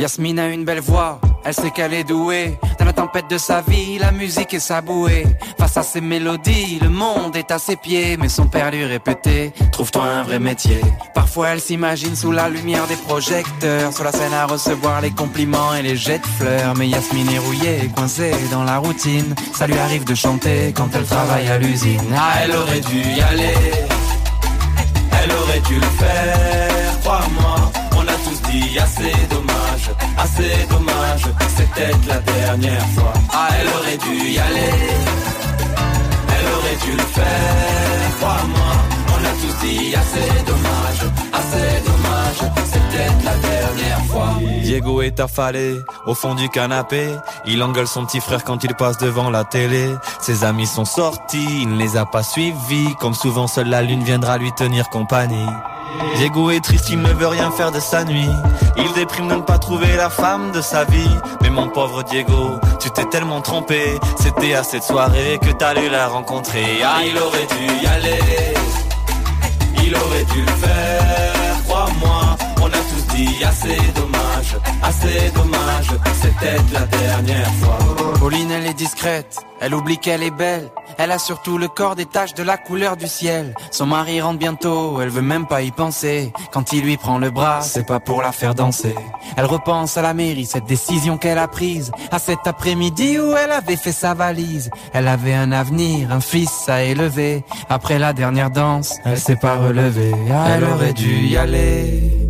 Yasmine a une belle voix, elle sait qu'elle est douée. Dans la tempête de sa vie, la musique est sa bouée. Face à ses mélodies, le monde est à ses pieds. Mais son père lui répétait, trouve-toi un vrai métier. Parfois elle s'imagine sous la lumière des projecteurs, sur la scène à recevoir les compliments et les jets de fleurs. Mais Yasmine est rouillée, coincée dans la routine. Ça lui arrive de chanter quand elle travaille à l'usine. Ah, elle aurait dû y aller. Elle aurait dû le faire, crois-moi. Assez dommage, assez dommage. C'est peut-être la dernière fois. Ah, elle aurait dû y aller. Elle aurait dû le faire, crois-moi. On a tous dit assez dommage, assez dommage. C'est peut-être la dernière fois. Diego est affalé au fond du canapé. Il engueule son petit frère quand il passe devant la télé. Ses amis sont sortis, il ne les a pas suivis. Comme souvent, seule la lune viendra lui tenir compagnie. Diego est triste, il ne veut rien faire de sa nuit. Il déprime de ne pas trouver la femme de sa vie. Mais mon pauvre Diego, tu t'es tellement trompé. C'était à cette soirée que dû la rencontrer. Ah, il aurait dû y aller. Il aurait dû le faire, On a tous dit assez dommage, assez dommage, c'était la dernière fois. Pauline, elle est discrète, elle oublie qu'elle est belle. Elle a surtout le corps des taches de la couleur du ciel. Son mari rentre bientôt, elle veut même pas y penser. Quand il lui prend le bras, c'est pas pour la faire danser. Elle repense à la mairie, cette décision qu'elle a prise. À cet après-midi où elle avait fait sa valise. Elle avait un avenir, un fils à élever. Après la dernière danse, elle s'est pas relevée. Elle aurait dû y aller.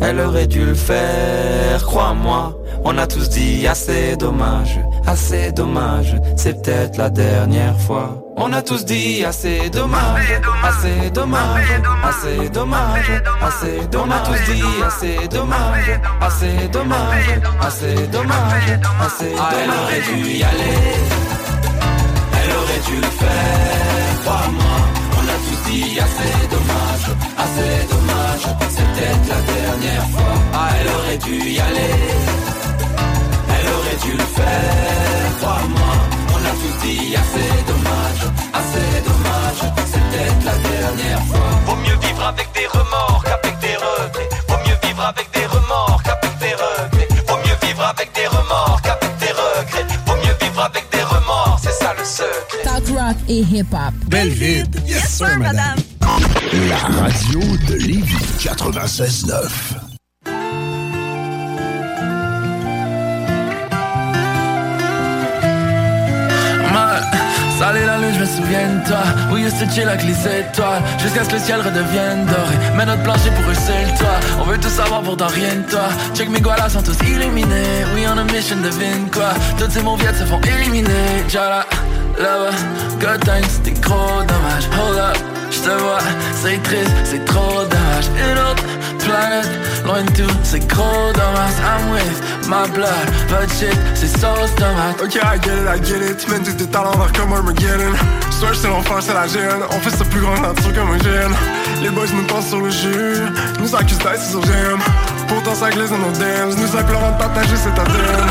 Elle aurait dû le faire, crois-moi. On a tous dit assez dommage, assez dommage. C'est peut-être la dernière fois. On a tous dit assez dommage, assez dommage, assez dommage, assez dommage. On a tous dit assez dommage, assez dommage, assez dommage, assez dommage. Elle aurait dû y aller. Elle aurait dû le faire, crois-moi. On a tous dit assez dommage, assez dommage. Peut-être la dernière fois. Ah, elle aurait dû y aller. Elle aurait dû le faire, crois-moi. On a tous dit assez dommage, assez dommage. C'est peut-être la dernière fois. Vaut mieux vivre avec des remords qu'avec des regrets. Vaut mieux vivre avec des remords qu'avec des regrets. Vaut mieux vivre avec des remords qu'avec des regrets. Vaut mieux vivre avec des remords, c'est ça le secret. Talk rock et hip-hop. Belleville. Yes, sir, madame. La radio de Lévis 96.9. mal. Salut la lune, je me souviens de toi. We used to chill avec les étoiles. Jusqu'à ce que le ciel redevienne doré. Mais notre plancher pour eux, c'est le. On veut tout savoir pourtant rien de toi. Check mes gualas sont tous illuminés. We on a mission, devine quoi. Toutes ces mauviettes se font éliminer. Jala, là-bas, good times, c'était gros dommage. Hold up, j'te vois, c'est triste, c'est trop dommage. Une autre planète, loin de tout, c'est gros dommage. I'm with my blood, but shit, c'est sauce tomate. Ok, I get it, I get it. Tu mènes tous tes talents vers comme Armageddon. Soit c'est l'enfer, c'est la gêne. On fait ça plus grand nature comme un gène. Les boys nous pensent sur le jus. Nous accusent d'ice sur GM. Pourtant ça glisse dans nos dams. Nous implorons de partager cet ADN.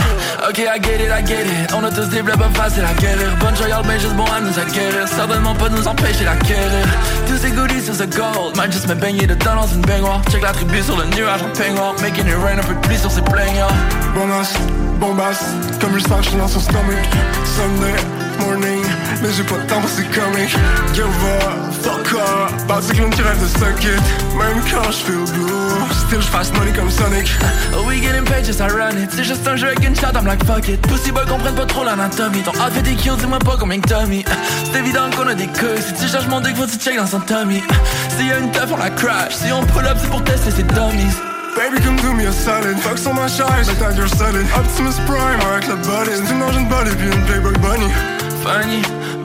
Ok, I get it, I get it. On a tous des blabs pas facile à guérir. Bonne joyale, mais juste bon à nous acquérir. Certainement pas nous empêcher d'acquérir. Tous ces goodies sur ce gold. Might just me baigner dedans dans une baignoire. Check la tribu sur le nuage en peignoir. Making it rain un peu de pluie sur ses plaignards. Bonasse, bombasse, comme je sens, je dans son stomach. Sunday morning, mais j'ai pas de temps pour ces comics. Give up, fuck up, bad cyclone qui rêve de suck it. Même quand je feel blue, still je fasse money comme Sonic. Oh, we getting paid, just I run it. C'est juste un jeu avec une shot, I'm like fuck it. Pussy boy comprennent pas trop l'anatomie. Ton outfit des kills, dis-moi pas combien que mis. C'est évident qu'on a des queues. Si tu cherches mon dick, faut tu check dans son tummy. S'il y a une teuf, on la crash. Si on pull up, c'est pour tester ses dummies. Baby, come do me a solid. Fuck sur ma charge, la tag, you're solid. Optimus Prime, avec la. Tu manges une body, puis une Playboy Bunny. Funny,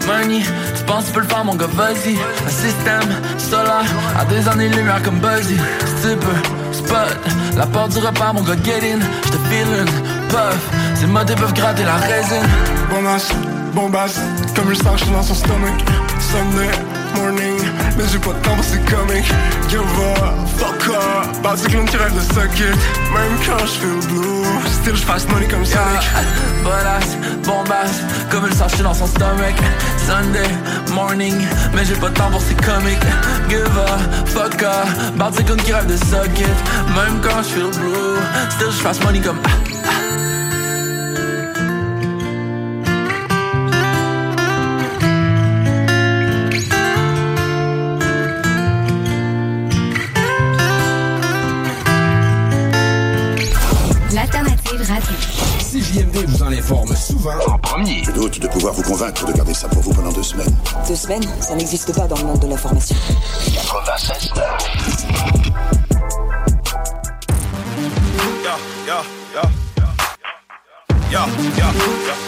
money, tu penses tu peux le faire mon gars, vas-y. Un système solaire, à des années-lumière comme Buzzy. Si tu peux, spot, la porte du repas mon gars, get in. J'te feelin', puff, ces modes peuvent gratter la résine. Bonasse, bombasse, comme je sens, je dans son stomach. Sunday morning, mais j'ai pas de temps pour ces comics. Give up, fuck up, cyclone qui rêve de suck it. Même quand je feel blue, still je fasse money comme Sonic. Bonasse, bombasse, comme le sache dans son stomach. Sunday morning, mais j'ai pas de temps pour ces comics Give a fuck up, cyclone qui rêve de suck it. Même quand je feel blue, still je fasse money comme ah, L'alternative Souvent en premier. Je doute de pouvoir vous convaincre de garder ça pour vous pendant deux semaines. Deux semaines, ça n'existe pas dans le monde de l'information. 96 Yo, yo, yo,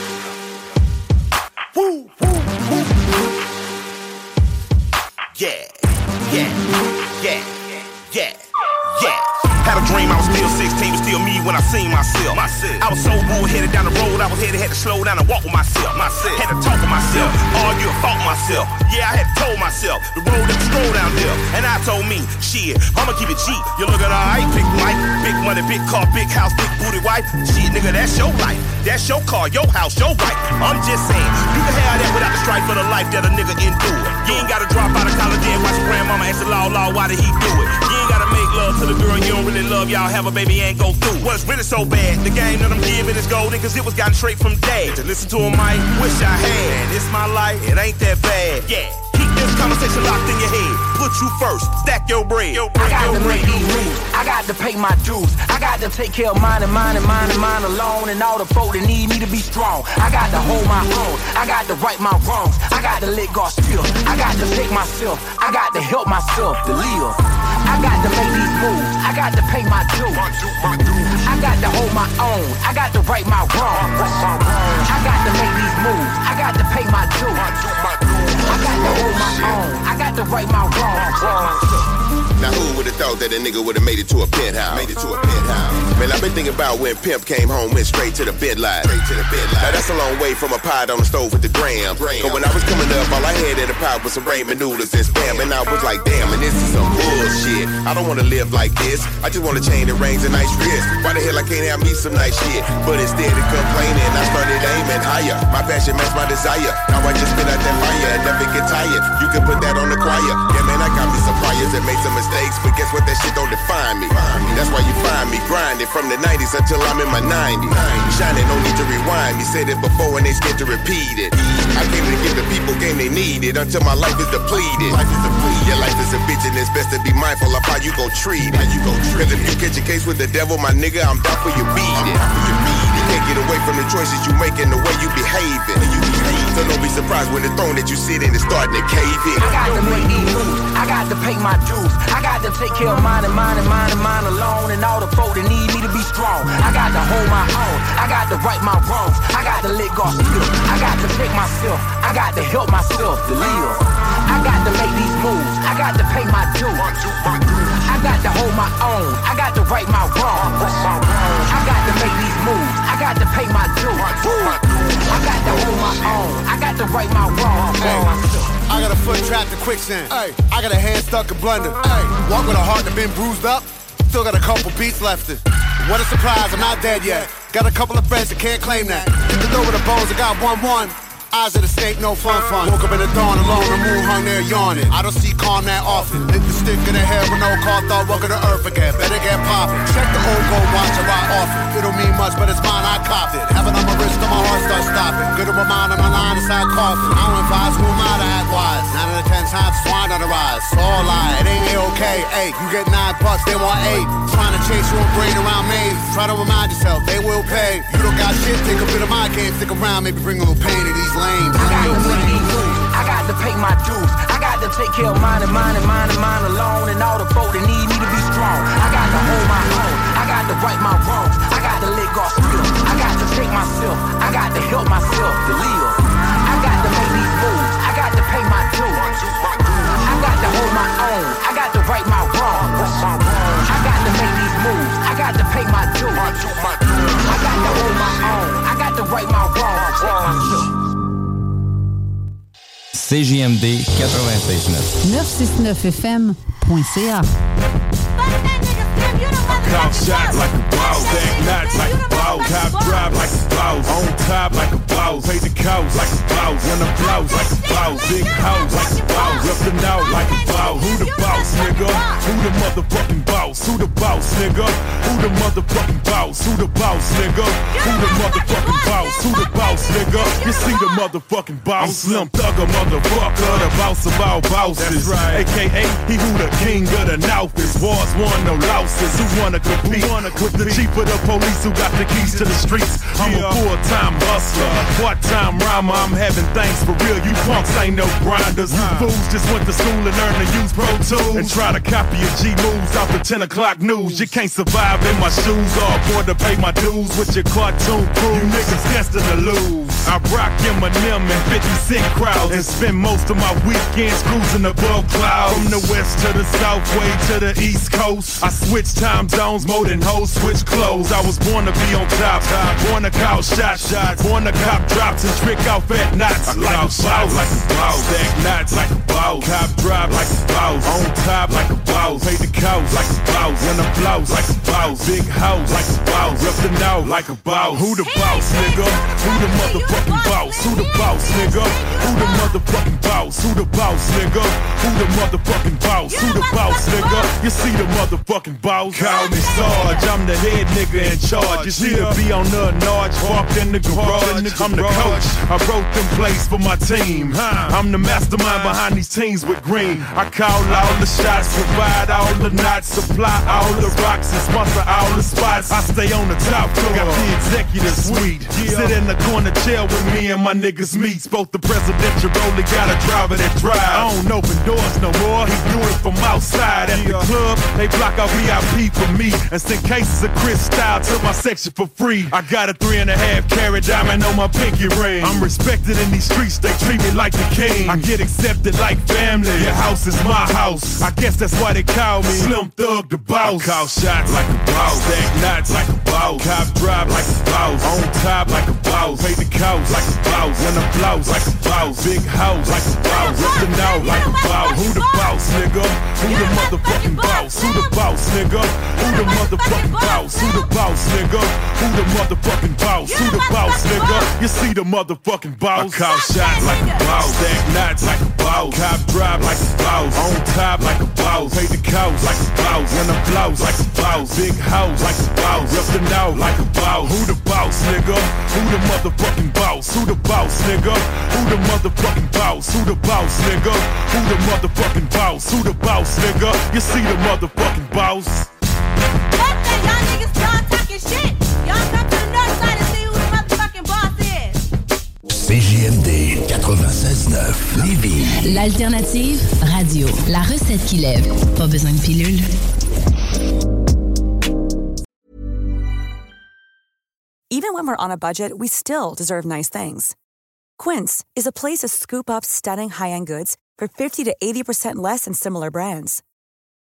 had to slow down and walk with myself. myself. Had to talk with myself, argue and fought myself. Yeah, I had told myself the road that stroll down there. And I told me, shit, I'ma keep it cheap. You looking alright, big life, big money, big car, big house, big booty wife. Shit, nigga, that's your life. That's your car, your house, your wife. I'm just saying, you can have that without the strife for the life that a nigga endure. You ain't gotta drop out of college and watch your grandmama ask the law, law, why did he do it? You ain't gotta love to the girl you don't really love. Y'all have a baby and go through. What's really so bad? The game that I'm giving is golden, cause it was gotten straight from dad. To listen to him, Mike, wish I had. It's my life, it ain't that bad. Yeah. Keep this conversation locked in your head. Put you first, stack your bread. Your bread, I got your to bread. make these moves. I got to pay my dues. I got to take care of mine and mine and mine and mine alone. And all the folk that need me to be strong. I got to hold my own. I got to right my wrongs. I got to let God still. I got to take myself. I got to help myself to live. I got to make these moves. I got to pay my dues. I got to hold my own. I got to right my wrongs. I got to make these moves. I got to pay my dues. I got to hold my own. I got to right my wrongs. Now who would have thought that a nigga would have made it to a penthouse? Made it to a penthouse. Man, I've been thinking about when Pimp came home, went straight to the bed line. Straight to the bed line. Now that's a long way from a pot on the stove with the gram. But when I was coming up, all I had in the pot was some ramen noodles and spam. And I was like, damn, and this is some bullshit. I don't wanna live like this. I just wanna chain the rings and nice wrist. Why the hell I can't have me some nice shit? But instead of complaining, I started aiming higher. My passion matched my desire. Now I just spit out that fire and never get tired. You can put that on the choir. Yeah, man, I got me some priors that made some mistakes. But guess what? That shit don't define me. That's why you find me grinding from the 90s until I'm in my 90s. Shining, no need to rewind me. Said it before and they scared to repeat it. I came to give the people game they needed until my life is depleted. Life is depleted. Yeah, life is a bitch and it's best to be mindful of how you go treat it. You Cause if you catch a case with the devil, my nigga, I'm down for you beat it. Get away from the choices you make and the way you behaving. You behave. So don't be surprised when the throne that you sit in is starting to cave in. I got to make these moves. I got to pay my dues. I got to take care of mine and mine and mine and mine alone. And all the folk that need me to be strong. I got to hold my own. I got to right my wrongs. I got to let God still. I got to take myself. I got to help myself to live. I got to make these moves. I got to pay my dues. I got to hold my own. I got to right my wrongs. I got to make these moves. I got to pay my dues. I got to hold my own. I got to right my wrongs. I got a foot trapped in quicksand. Ay. I got a hand stuck in blender. Ay. Walk with a heart that been bruised up. Still got a couple beats left in. What a surprise, I'm not dead yet. Got a couple of friends that can't claim that. Hit the door with the bones, I got one one. Eyes of the snake, no fun fun. Woke up in the dawn alone, the moon hung there yawning. I don't see calm that often. Hit the stick in the head with no car thought welcome to earth again. Better get poppin'. Check the old gold watch I ride often. It don't mean much, but it's mine, I copped it. My wrist, till my heart starts stopping. Good to remind on my line, out coughing. I don't advise who am I to act wise. Nine out of ten times, swine on the rise. It's all lie, it ain't okay. Hey, you get nine bucks, they want eight. Trying to chase your brain around me. Try to remind yourself, they will pay. You don't got shit, take a bit of my game, stick around, maybe bring a little pain to these lanes. I got to make these moves. I got to pay my dues. I got to take care of mine and mine and mine and mine alone. And all the folk that need me to be strong. I got to hold my own. I got to right my wrongs. I got to let God still. I got take myself. I got to help myself to live. I got to make these moves. I got to pay my dues. I got to hold my own. I got to right my wrongs. I got to make these moves. I got to pay my dues. I got to hold my own. I got to right my wrongs. CJMD 96.9. 969fm.ca. Cop shot like a boss, stack knots like a boss, cop drive like a boss, on top like a boss, pay the cost like a boss, run the blouse like a boss, big house like a boss, up and out like a boss. Who the boss, nigga? Who the motherfucking boss? Who the boss, nigga? Who the motherfucking boss? Who the boss, nigga? Who the motherfucking boss? Who the boss, nigga? You see the motherfucking boss? I'm Slim Thugger, motherfucker, the boss of all bosses. AKA, he who the king of the North is. Wars won, no losses. Who wanna compete? With the chief of the police who got the keys to the streets. I'm a full-time hustler, part-time rhymer. I'm having things for real. You punks ain't no grinders. Fools just went to school and learned to use Pro Tools and try to copy your G moves off the 10 o'clock news. You can't survive in my shoes or afford to pay my dues with your cartoon crew. You niggas destined to lose. I rock Eminem and 50 Cent crowds and spend most of my weekends cruising above clouds. From the west to the south, way to the east coast. I switch time zones more than hoes switch clothes. I was born to be on top, born to call shot shots, born to cop drops and trick off at knots. Like a boss, like a boss, stack knots like a boss, cop drop like a boss, on top like a boss, pay the cows like a boss, run the blouse like a boss, big house like a boss, up and out like a boss. Who the boss, nigga? Who the motherfucking boss? Who the boss, nigga? Who the motherfucking boss? Who the boss, nigga? Who the motherfucking boss? Who the boss, nigga? You see the motherfucking boss? Call me Sarge, I'm the head nigga in charge. You see the be on the Narge, parked in the garage. I'm the coach. I wrote them plays for my team. I'm the mastermind behind these teams with green. I call all the shots, provide all the knots, supply all the rocks, and sponsor all the spots. I stay on the top floor, got the executive suite. Sit in the corner chair with me and my niggas meet. Both the presidential rolling got a driver that drive. I don't open doors no more, he do it from outside. At the club, they block out VIP for me and send cases of crystal to my section for free. I got a three and a half carat diamond on my pinky ring. I'm respected in these streets, they treat me like the king. I get accepted like family. Your house is my house. I guess that's why they call me Slim Thug the Boss. I call shots like a boss, stack knots like a boss, cop drive like a boss, on top like a boss, pay the cost like a boss, when I blouse like a boss, big house like a boss, ripping out like a boss. Who the boss, nigga? Who the motherfucking boss? Who the boss, nigga? Who the motherfucking boss? Who the boss, nigga? Who the motherfucking boss? Who the boss, nigga? You see the motherfucking boss? I call shots like a boss, stack knots like a boss, cop drive like a boss, on top like a boss, pay the cost like a boss, when I blouse like a boss, big house like a boss, ripping out like a boss. Who the boss, nigga? Who the motherfucking boss? Who the boss, nigga? Who the motherfucking boss? Who the boss, nigga? Who the motherfucking boss? Who the boss, nigga? You see the motherfucking boss? Y'all niggas done talking shit. Y'all come to the north side and see who the motherfucking boss is. CJMD 96.9 Lévis. L'alternative radio. La recette qui lève. Pas besoin de pilule. Even when we're on a budget, we still deserve nice things. Quince is a place to scoop up stunning high-end goods for 50 to 80% less than similar brands.